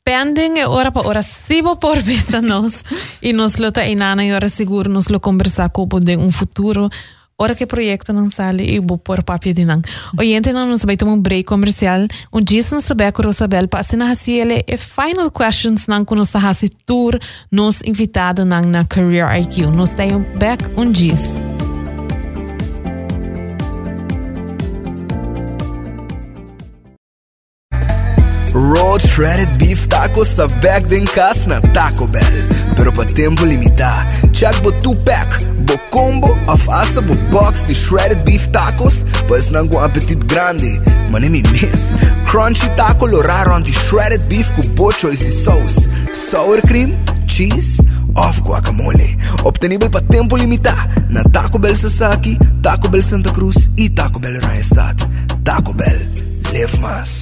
pending e ora pa ora sibo por vista nos e nos lo ta inana e ora seguro nos lo conversar como de um futuro ora que projeto não sale e vou por papel de não. Oyente não nos vai tomar um break comercial. Um dia nos saber com Rosabel para assinar assim ele e final questions não com nossa hasi tour nos invitado não na Career IQ. Nos tem um back um dia. Road shredded beef tacos tá back din cas na Taco Bell. Pero pa tempo limitado. Check bo 2 pack, bo combo, of asa bo box de shredded beef tacos, pues nang com apetit grande, mas nem me miss. Crunchy taco lo raro anti shredded beef com bocho e sauce. Sour cream, cheese, of guacamole. Obtenível pa tempo limitado na Taco Bell Sasaki, Taco Bell Santa Cruz e Taco Bell Randstad. Taco Bell, live mas.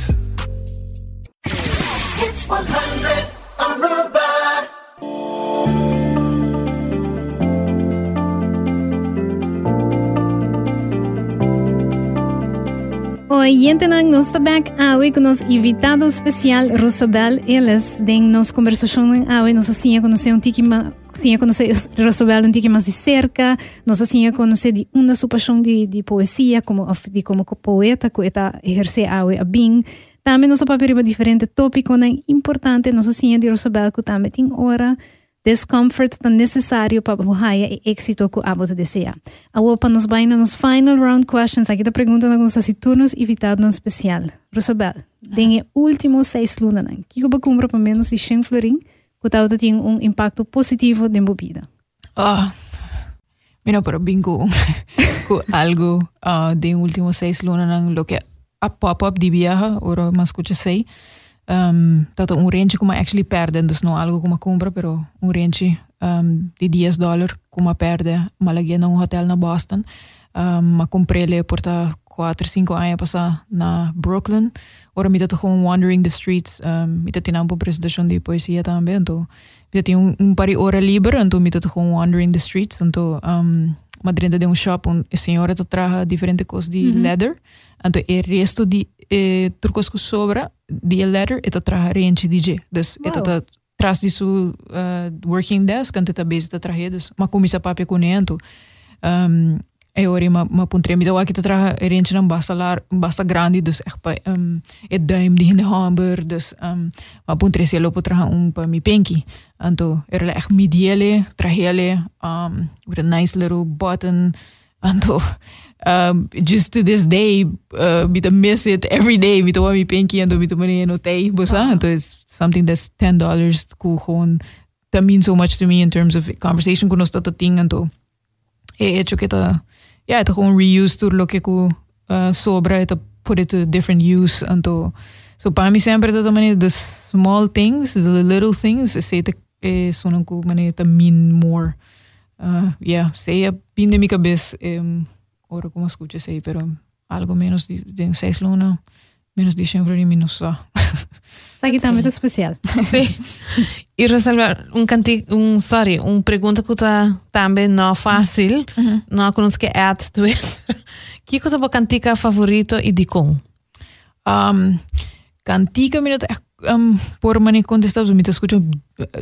Hits 100 Aruba. Oyente nang nos tabak awe com nos invitado especial Rosabel eles den nos conversação ng awe nos assim conhecer um tiki assim conhecer Rosabel um tiki mais de cerca nos assim conhecer de uma sua paixão de, de poesia como de como poeta que está exercer awe a bem também nos papel diferente tópico nang importante nos assim de Rosabel que também tem hora discomfort tan necessário para buhaya e éxito que abo te deseja. Awo pa nos vai nos final round questions. Aqui ta pergunta na nos turnos invitado no especial. Rosabel, den último seis lunas, que ba cumpra para menos de 100 florin, que tal tem um impacto positivo de vida. Ah, mira, pero bingo algo uh, de último seis lunas nang lo que a pop-up di viaja, ora mas escucha sei. Um, dat un range como actually perde, dus no algo como compra, pero un range um, de 10 dólares como perde, malagia num hotel na Boston. Um, comprei ele por ta 4, 5 anos passar na Brooklyn. Ora me tá wandering the streets, um, me tá tinampo apresentação de poesia também, então me tinha um, um pari hora livre, então me tá wandering the streets, então um, ma dentro de um shop, a senhora tá traja diferente coisas de leather, então o resto de eh, trucos que sobra de leather, eta traja range DJ, dus Wow. tras disso uh, working desk, ante tá base tá traje, dus ma comisa então um, e ora ma ma puntre mi dawa kita traha range ng basta lar basta grande dus echt pa um, e duim die in de hamburger dus um, ma puntre se lopo traha um pa mi penki anto era echt mediele trahele um, with a nice little button anto um, just to this day uh, miss it every day me to mi penki anto me to mani no tay bosa anto it's something that's ten dollars ko gewoon that means so much to me in terms of conversation kuno sta ting anto e hecho que ja, het gewoon reuse tur lo que ku uh, sobra, het put it to different use. Anto, so para mí sempre dat maneira the small things, the little things, se te eh, sonan ku maneira te mean more. Uh, yeah, sei a pin de mi cabeça, um, ora como escucha sei, pero algo menos de, de seis luna, menos de sempre de menos só. Aqui também é especial. E Rosalba, um canti, um sorry, um pergunta que tá também não fácil, não conosco que é tu. Que que é cantica favorito e de com? Um, cantica, mira, um, por mani contestar, me escucho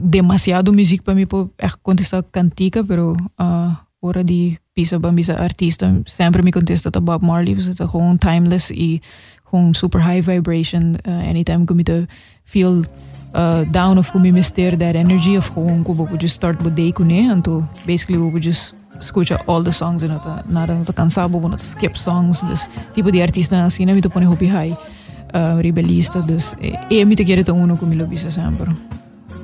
demasiado música para mim por contestar cantica, pero uh, ora de pisa bambisa artista, sempre me contesta tá Bob Marley, você tá gewoon timeless e gewoon super high vibration. Uh, anytime me te feel uh, down of me mister that energy of gewoon vou just start with day kune, então basically vou just escucha all the songs e nota nada nota cansado, vou nota skip songs, dus tipo de artista assim, né, me te pone hopi high. Uh, rebelista, dus e, e mi te quiere te uno come lo bisa sempre.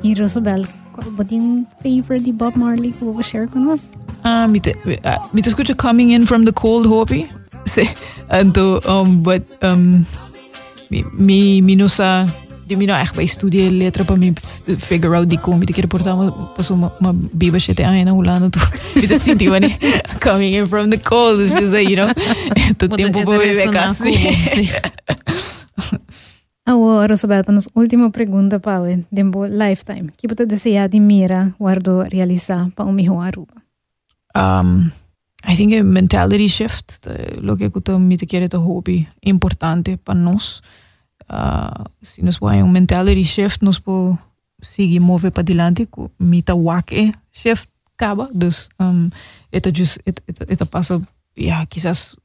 E Rosabel, qual é o favorite de Bob Marley que você share conosco? Ah, mi te, uh, mi te escucho Coming In From The Cold, Hopi. Sí. Então, um, but, um, mi, mi, mi não sa, di mi não echt bij studie letra para mi figure out di como mi te quero portar uma, passo uma, uma biba sete anos na Holanda, tu, mi te sinti mani, Coming In From The Cold, you say, you know, todo tempo vou viver assim. Agora, para nossa última pergunta, Pau, tempo lifetime. que você deseja de mira, guardo, realizar para um melhor Aruba? Um, I think a mentality shift, lo que te quiere te hobby importante para nós. Uh, se nós vai um mentality shift, nós po seguir mover para diante, com mita wake shift acaba, dus um, eta just eta, eta, eta passa, ja, quizás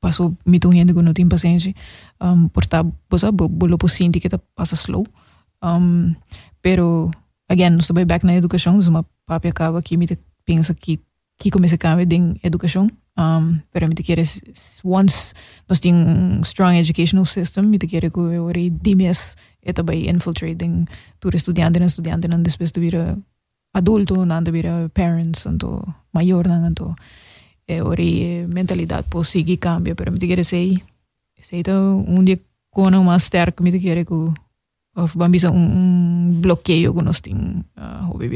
passou mito um gente que não tem paciência, um, por tá, bosa, bo, bolo po sinti que tá passa slow. Um, pero, again, nós vai back na educação, uma papi acaba que me pensa que que comecei a cambiar em educação. Um, pero me te queres, once nós temos um strong educational system, me te queres que eu ore dimes e também infiltrate em tur estudante na estudante na depois de vir adulto, na de vir parents, então maior na então e ore mentalidade por seguir cambia, pero me te queres sei, sei então um dia com uma sterk me te queres que of bambisa um, um bloqueio que nós temos uh, hobby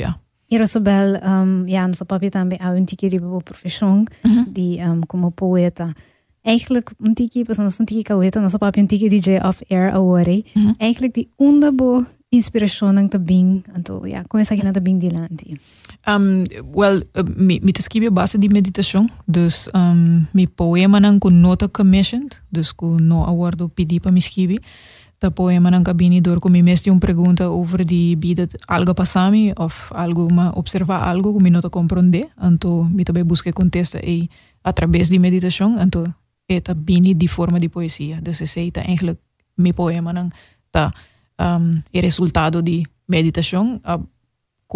E Rosabel, um, ja, nosso papi também há um tiki de boa profissão, de um, como poeta. Eigenlijk um tiki, pas um tiki poeta, nosso papi um tiki DJ off air agora. Eigenlijk die onda boa inspiração ang tabing, anto, ja, começa aqui na tabing dilante. Um, well, uh, mi, mi te escrevi a base de meditação, dus um, mi poema nang com nota commissioned, dus com no awardo pedi para me escrever. Depois, na cabine, dor com me um pregunta over de vida, algo pasami of algo, observa algo que me não compreende. Então, busque também busca contesta e através de meditação, bini di forma di poesia. Dus is seita eigenlijk mi poema nang ta um, ehm, e resultado di meditation a,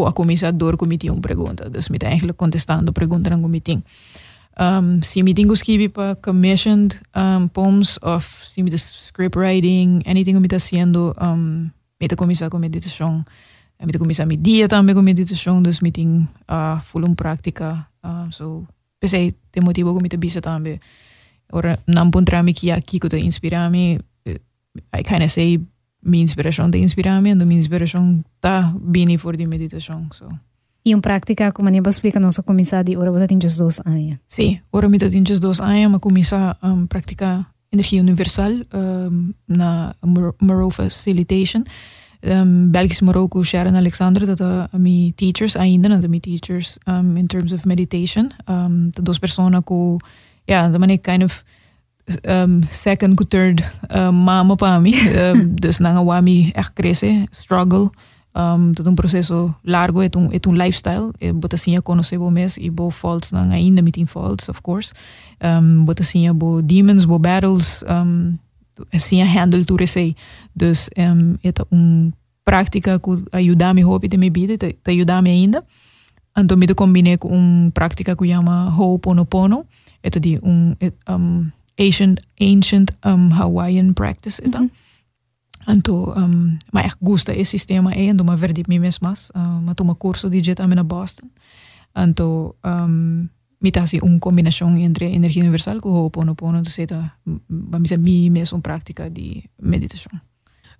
a komisa dor com me pregunta. Dus me eigenlijk contestando pregunta nang ting. Um, se me tinha escrever para commissioned um, poems of se me script writing, anything que me haciendo, um, me está começar com meditação. Me está começar meu dia também com meditação, dus me uh, full prática. Uh, so, pensei, te motivo que me está bisa também. Ora, não encontrar-me aqui aqui que te inspirar-me, I kind of say minha inspiração te inspirar-me, e minha inspiração por de meditação. So. E um y en práctica, como Aníbal explica, nos a começar de hora atinges dos años. Sí, ahora me atinges dos años, me comienza a um, practicar energía universal, um, na Moro Facilitation. Um, Belgisch e Marokko, Sharon Alexander, dat uh, mijn teachers ainda, dat mijn teachers um, in terms of meditation. Um, dat dos persona ko, yeah, dat ben kind of um, second, third uh, mama pa mi. um, dus nanga wami echt krese, struggle. Um, todo um processo largo, é um, é um lifestyle. É, bota assim conhecer bo mes e bo faults nang ainda meeting faults, of course. Um, bota assim a bo demons, bo battles, um, assim a handle tu sei. Dus um, é um prática que ajuda me hope de minha vida, te, te ajuda me ainda. Então me combinei com uma prática que chama Ho'oponopono. É de um, um ancient, ancient um, Hawaiian practice ita. Mm -hmm. Anto, um, ma echt gusta e sistema e, ando ma verdi mi mesmas, uh, ma toma curso di jet amena Boston. Anto, um, mitasi uma combinação entre energia universal com o Ho'oponopono, então seja, vamos minha mesma prática de meditação.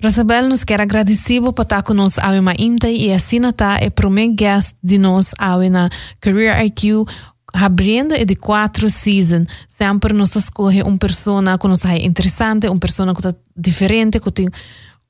Rosabel nos quer agradecer por estar conosco ao uma inte e assim é primeiro guest de nós ao na Career IQ abrindo é de quatro season sempre nos escolhe uma pessoa que nos é interessante uma pessoa que está diferente que tem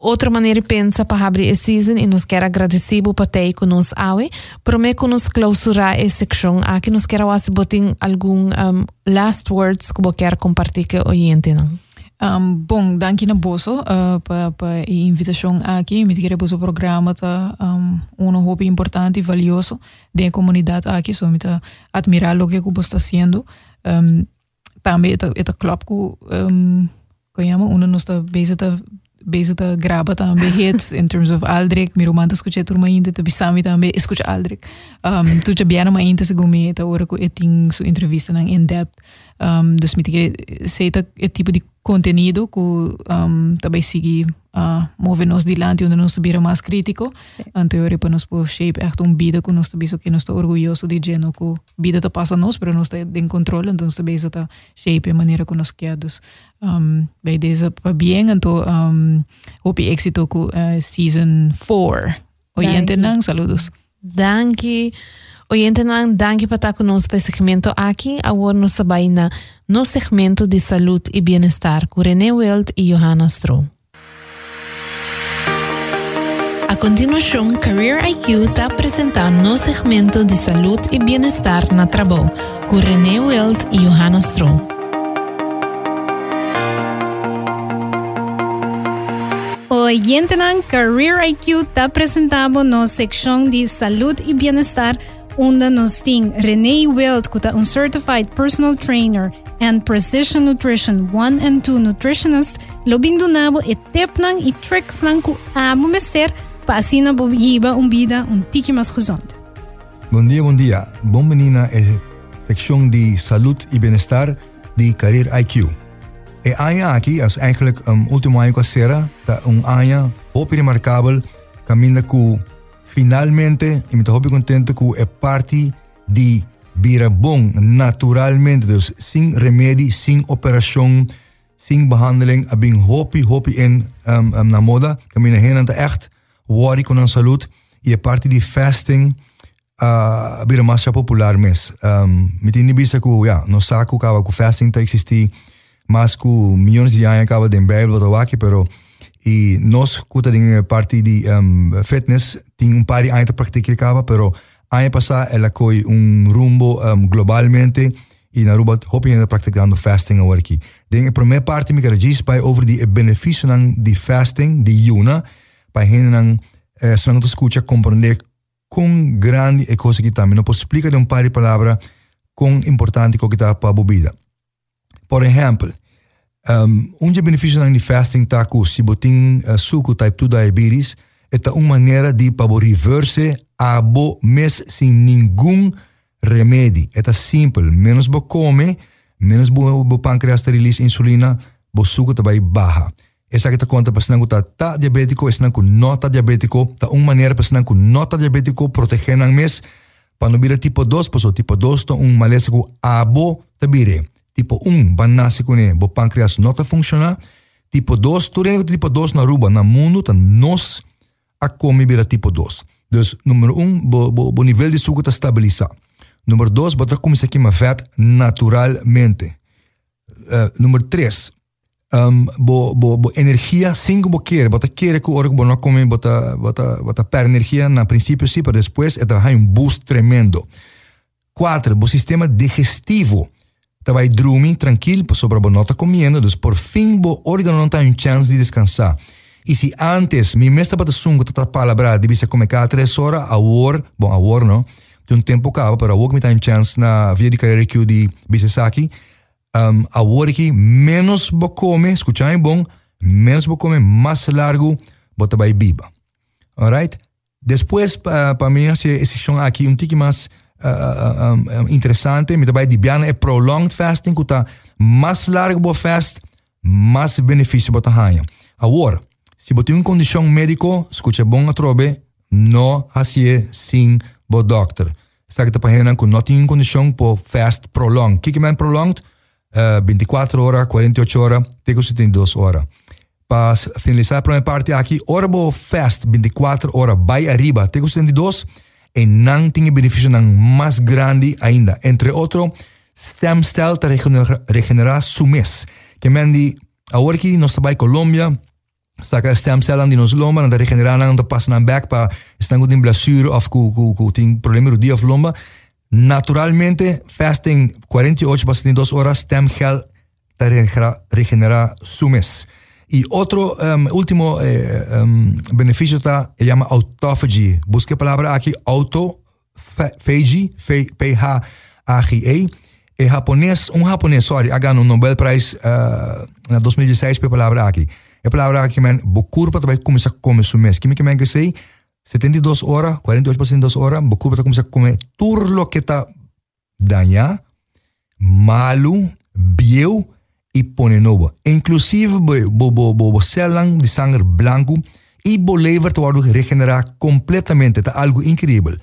outra maneira de pensar para abrir esse season e nos quer agradecer por ter conosco hoje. Promete que nos clausurar essa seção aqui nos quer botar algum um, last words que você quer compartilhar com o. Não? Um, bom, danke na boso uh, para pa a invitação aqui. Me queria boso programa tá um, um hobby importante e valioso da comunidade aqui. So me tá admirar o que você está fazendo. Um, também é é club que um, que chama, uma nos está bezig bezig te graben também hits in terms of Aldrich. Mi romanta escuché turma ainda, te bisami também escucha Aldrich. Um, tu já biana ma ainda segundo me, ta ora ko eting su entrevista nang in depth. Um, dus mi te sei ta e tipo de conteúdo que um, também seguir uh, mover nos dilante onde nós sabira mais crítico. Então eu para nós por shape echt um vida que nós também que nós está orgulhoso de geno que vida tá passa nós, pero nós está em controle, então também está shape a maneira que nós queremos. Um, bij deze para bem, então um, hope éxito com uh, season 4. Oyente nang, saludos. Danke. Oyente Nan, danke para estar con este segmento aquí, ahora nuestra vaina, no segmento de salud y bienestar, con René Weld y Johanna Stroh. A continuación, Career IQ está presentando un segmento de salud y bienestar en el trabajo con René Wild y Johanna Strong. Oyente, Career IQ está presentando una sección de salud y bienestar nós temos René Welt, que é um Certified Personal Trainer and Precision Nutrition 1 and 2 Nutritionist, lobindo nabo e tepnan e tricks ku amo mester, para assim na um vida um tique mais gezond. Bom dia, bom dia. Bom menina é secção de saúde e bem-estar de Career IQ. E aia aqui é eigenlijk um último ano com a Sera, tá um aia hope remarcável, caminha com finalmente, e me estou contente com é parte de vira bom naturalmente, dus sem remédio, sem operação, sem behandeling, a bem hopi hopi in um, um, na moda, caminha hen tá echt worry a saúde e é parte de fasting uh, vira mais popular mes. Um, me tem bisa que, ja, no saco acaba com fasting tá existir mas com milhões de anos acaba de Bíblia do aqui, pero e nós que tem parte de um, fitness tem um par de anos prática acaba, pero ano passado ela foi um rumbo um, globalmente e na Aruba hoping ainda praticando fasting a primeira parte me quero dizer para over de benefício de fasting de yuna para gente não eh, se não escuta compreender quão grande é coisa que também não posso explicar de um par de palavras quão importante que está para a bebida. Por exemplo, um, um dos benefícios do fasting tá que se botin uh, suco type 2 diabetes, é uma maneira de para reverse a bo mes sem nenhum remédio. É simples, menos bo come, menos bo, bo pancreas release insulina, bo suco também barra. Essa que tá conta para senang tá tá diabético, essa não não tá diabético, tá uma maneira para senang não tá diabético proteger nang mes para não vir tipo 2, porque tipo 2 tá um malesa com abo tabire tipo 1, banasi kune, bo pancreas não está funcionar. Tipo 2, tu que tipo 2 na Aruba, na mundo, tá nós a comer vira tipo 2. Dus, número 1, bo, bo, bo nível de suco está estabilizado. Número 2, bota começar aqui uma vet naturalmente. Uh, número 3, um, bo, bo, bo energia cinco bo quer, bota quer que o orgo não come, bota, bota, energia na princípio sim, mas depois é um boost tremendo. 4, bo sistema digestivo vai dormir tranquilo, sobre a nota comendo, dus por fim o órgão não tem chance de descansar. E se antes, mi mesta para sungo tata palavra de bisa comer cada três horas, a hora, bom, a hora não, de um tempo acaba, para a hora me tem chance na via de carreira que de bisa aqui, um, a hora que menos bo come, escuchai bom, menos bo come, mais largo, bota vai biba. Alright? Depois, para mim, essa sessão aqui um tique mais um, um, interessante, mi trabalho de biana é prolonged fasting, que está mais largo o fast, mais benefício para ganhar. Agora, se tem uma condição médica, escute bom a trobe, não fazer sem o doctor. Sabe que para gente que não tem condição para fast prolong. O que que prolonged? Uh, 24 horas, 48 horas, tem 72 horas. Para finalizar a primeira parte aqui, hora bo fast 24 horas, vai arriba, tem 72 e en NAN tiene beneficios más grande ainda. Entre otro, stem cell te regenera, su mes. Que me di, ahora que no está en Colombia, saca stem cell en los lomba, te regenera, te pasa en back para estar con un blasur o con problema de of lomba. Naturalmente, fasting 48 para 72 horas, stem cell te regenera, regenera su mes. Y otro um, último eh, um, está, se llama autophagy. Busque palabra aquí, autophagy, P-H-A-G-E. E japonês, um japonês, sorry, ganhou um Nobel Prize uh, na 2016 pela palavra aqui. É palavra que men bokur para começar a comer su mês. Que me men que sei 72 horas, 48% das horas, bokur para começar a comer tudo que está danha, malo, bieu ipone nobo. Inclusive bo, bo, bo, bo celan de sangre blanco y bolevar te wadu regenera completamente. Te algo increíble.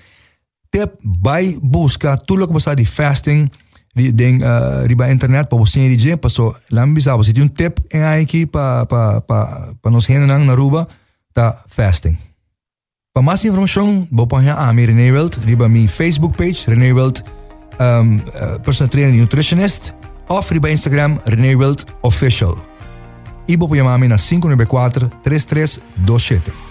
Tip by busca tu lo que pasa di fasting di ding eh, uh, riba internet pa bosin di je paso lambi sa bosin un tip en aiki pa pa pa pa nos henenang na ruba ta fasting. Pa mas information bo pa ya ami René Wild riba mi Facebook page René Wild um, uh, personal trainer nutritionist. Of riba Instagram René official. Ibo po yamami na 594 3327.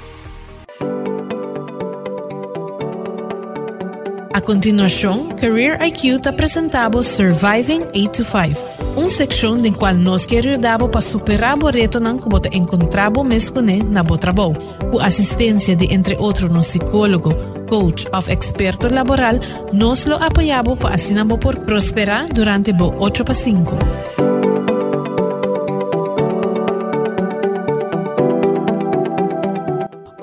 A continuación, Career IQ te presentamos Surviving 8 to 5, un sección en cual nos quiere ayudar para superar los retos que te encontramos mismo en tu trabajo, con asistencia de entre otros un psicólogo, coach o experto laboral, nos lo apoyamos para así por prosperar durante 8 para 5.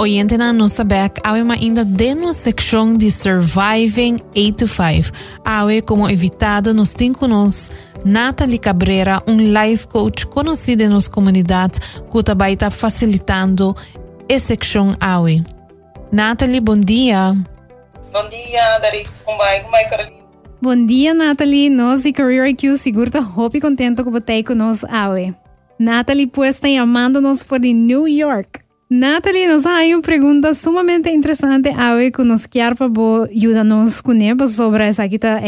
Oyente na nossa back, awe ainda de nossa seção de Surviving 8 to 5. Awe como evitado nos tem conosco Nathalie Cabrera, um life coach conhecida na nossa comunidade, que também está facilitando a seção Awe. Nathalie, bom dia. Bom dia, Darik. Como vai? Como vai, Carolina? Bom dia, Nathalie. Nós e Career IQ seguro está muito contente com você conosco, Awe. Nathalie, pues, está chamando-nos por de New York. Natalie, nos hay una pregunta sumamente interesante. Hoy que nos quiere para ayudarnos con ella sobre esa que está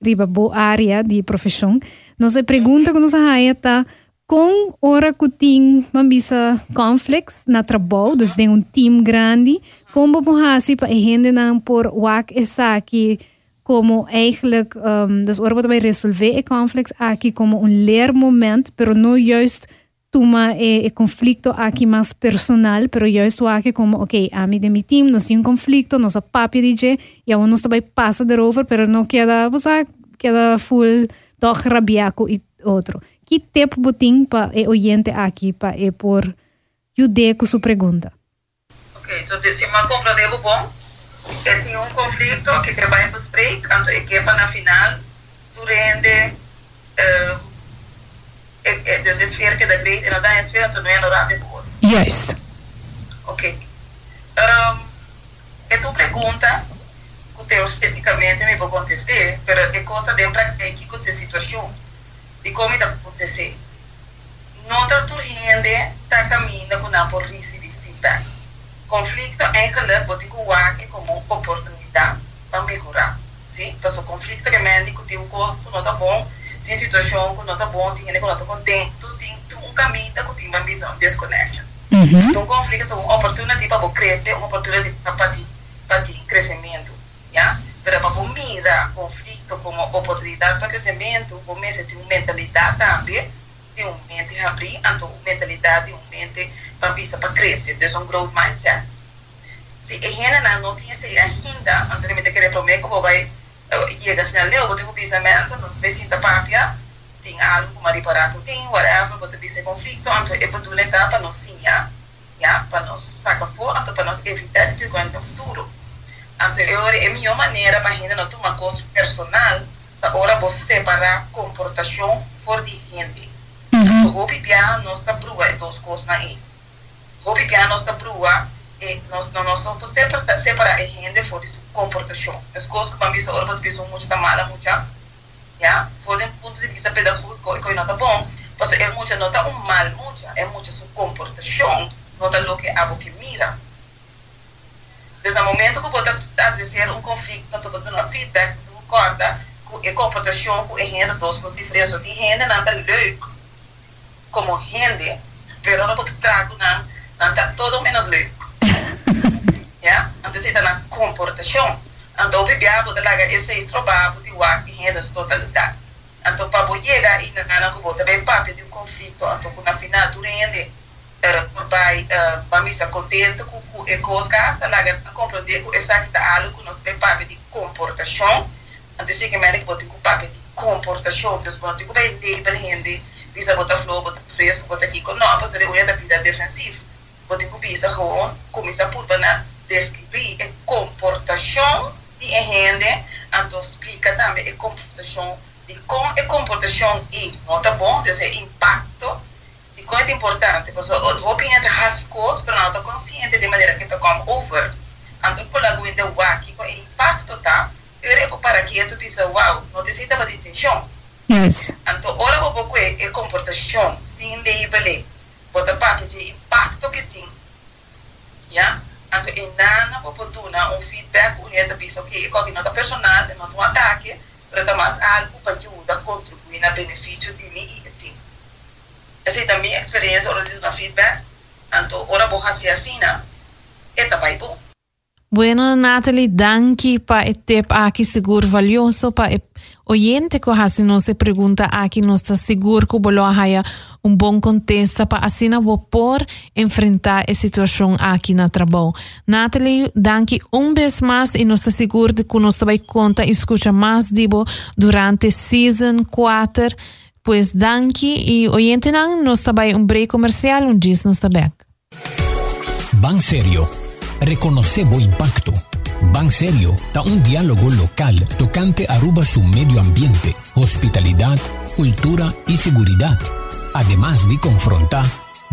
riba boa área de profissão. Nossa pergunta que nos hay está. Com hora que tem mambisa conflicts na trabalho, dus tem um team grande, como pode para a gente não por wak essa aqui como eigenlijk um, dus ora vai resolver conflicts aqui como um leer momento, pero não juist eh, el conflicto aquí más personal, pero yo estoy aquí como, ok, a mí de mi team no hay un conflicto, no se papi DJ, y aún no está pasa de over, pero no queda, o sea, queda full, todo rabiaco y otro. ¿Qué tipo botín para el oyente aquí, para eh, por ayudar con su pregunta? Ok, então se uma compra de bom, ele tinha um conflito que que vai bespreken, quando a equipe na final, tu rende uh, dus de sfeer que dat weet en dat is sfeer toen wij dat de board. Juist. Ok. Um, e tu pergunta que eu esteticamente me vou contestar, pero é coisa de prática com a situação de como está acontecer. Não está turrende, está caminhando com a por receber feedback. Conflito eigenlijk pode cuar como uma oportunidade para melhorar. Sim? Então, o conflito que me indica que o corpo não está bom, tem situação que não está bom, tem que não está contente, tem um caminho que tem uma visão desconecta. Uhum. Então, conflito é uma oportunidade para crescer, uma oportunidade para ter crescimento. Yeah? Para para conflito como oportunidade para crescimento, você tem uma mentalidade também, tem uma mente abrir, então uma mentalidade, uma mente para pensar para crescer, é um growth mindset. Se a gente não tem essa agenda, então a gente quer prometer como vai llega sin leo, bote ku bisa mensen, nos vecina papia, ting algo como reparar ku ting, whatever, bote bisa conflito, anto e bedoeling da para nos sinha, ja, para nos sacar fora, anto para nos evitar de no futuro. Anto é a minha maneira para gente não tomar coisa personal, da hora você separar comportação for de gente. Então, hopi bia nos ta prua e dos coisas na e. Hopi bia nos ta prua e nós não nós somos separar separar a for isso comportação as coisas que para mim são uma pessoa muito da mala muito já do ponto de vista pedagógico que não tá bom porque é muito não um mal muito é muito sua comportação não tá o que abo que mira. Desde o momento que está dizer um conflito tanto que não feedback tu concorda com a comportação com a gente dos com diferenças de gente não tá leuk como gente pero não pode trazer não não tá todo menos leuk ja então você está na comportação então o bibiabo da laga esse estrobabo de wak em redas totalidade. Então para chegar e na na que você bem papo de um conflito. Então na final tu rende por bai bamisa contente com com e coisa hasta laga compreender com essa que tá algo que nós bem papo de comportação. Então se que me que botar com papo de comportação então botar com bem de bem rende bisa botar flow botar fresco com não para eu ia da vida defensiva. Com bisa gewoon começar por bana descrever a comportação de gente, então explica também a comportação de como a comportação e nota bom, então é impacto, e é importante, porque o has codes, para não estar consciente de maneira que está como over, então por lá de waki, com impacto tá, eu para que tu pensa, wow, não necessita de atenção. Yes. Então, ora vou pouco é comportação, sem label, bota parte de impacto que tem, yeah? Anto inana popotuna um feedback unida bisa ok, qualquer nota personal, nota um ataque, para mais algo para ajudar a contribuir na benefício de mim e de ti. Essa é também a experiência ora de uma feedback, anto ora vou fazer assim, é também bom. Bueno, Natalie, danke pa e tip aqui seguro valioso pa e oyente ko hasi no se pergunta aqui no está seguro que bolo haya um bom contexto para assim vou por enfrentar a situação aqui na trabalho. Natalie, danke um vez mais e nos seguro de que nós vai conta e escuta mais dibo durante season 4. Pues danke e oyente não nos vai um break comercial um diz nos back. Ban Serio. Reconoce o impacto. Ban Serio da un diálogo local tocante Aruba su medio ambiente, hospitalidad, cultura y seguridad. Además de confrontar,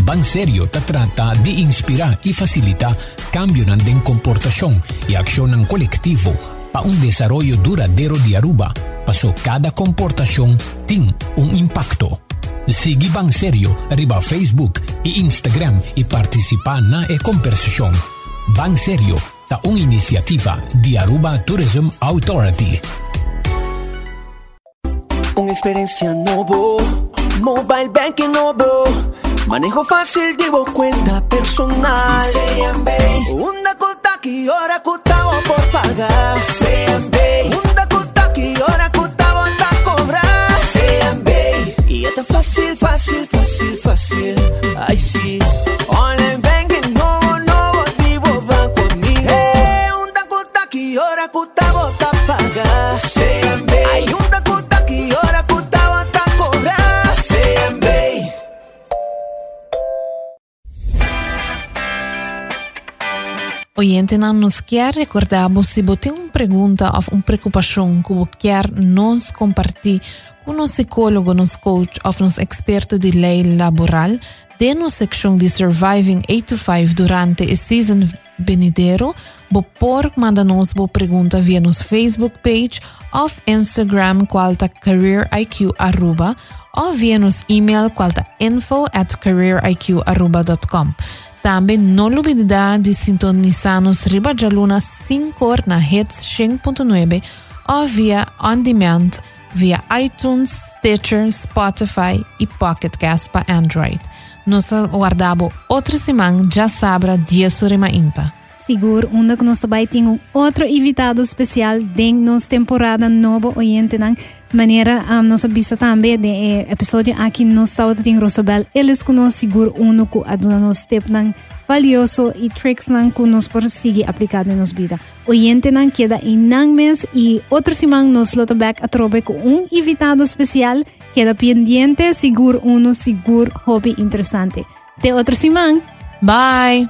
Ban Serio trata de inspirar y facilitar cambio en comportación y acción colectivo para un desarrollo duradero de Aruba. Pasó cada comportación tiene un impacto. Sigue Ban Serio arriba Facebook e Instagram y participa en la conversación. Ban Serio da una iniciativa de Aruba Tourism Authority. Una experiencia nuevo, mobile banking nuevo, manejo fácil, llevo cuenta personal. Una cuota que ahora cotao por pagar. Una cuota que ahora anda a cobrar. Y está fácil, fácil, fácil, fácil. Ay sí, online pagar. Hay una cuota que ahora cotao anda a cobrar. Oyente, não nos quer recordar se você tem uma pergunta ou uma preocupação que quer nos compartilhar nosso psicólogo, nosso coach ou nosso experto de lei laboral, de nossa seção de Surviving 8 to 5 durante a season venidero, você pode mandar-nos uma pergunta via nosso Facebook page ou Instagram, qual tá careeriq arroba, ou via nosso e-mail, qual tá info at careeriq.com. Também não olvide de sintonizar-nos riba de luna 5 horas na Hits 100.9 ou via On Demand via iTunes, Stitcher, Spotify e Pocket Cast para Android. Nós aguardamos outra semana, já sabra, dia surima inta. Seguro, onde que nós também temos um outro invitado especial da nossa temporada nova oyente de maneira um, nós vista também de eh, episódio aqui no estado de Rosabel. Eles que nós seguro uno que aduna nos nang valioso e tricks nang que nós por seguir aplicado em nossa vida. Oyente nang queda em nang mês e outro semana nos lota back a trobe com um invitado especial. Queda pendiente seguro uno seguro hobby interessante até outra semana. Bye!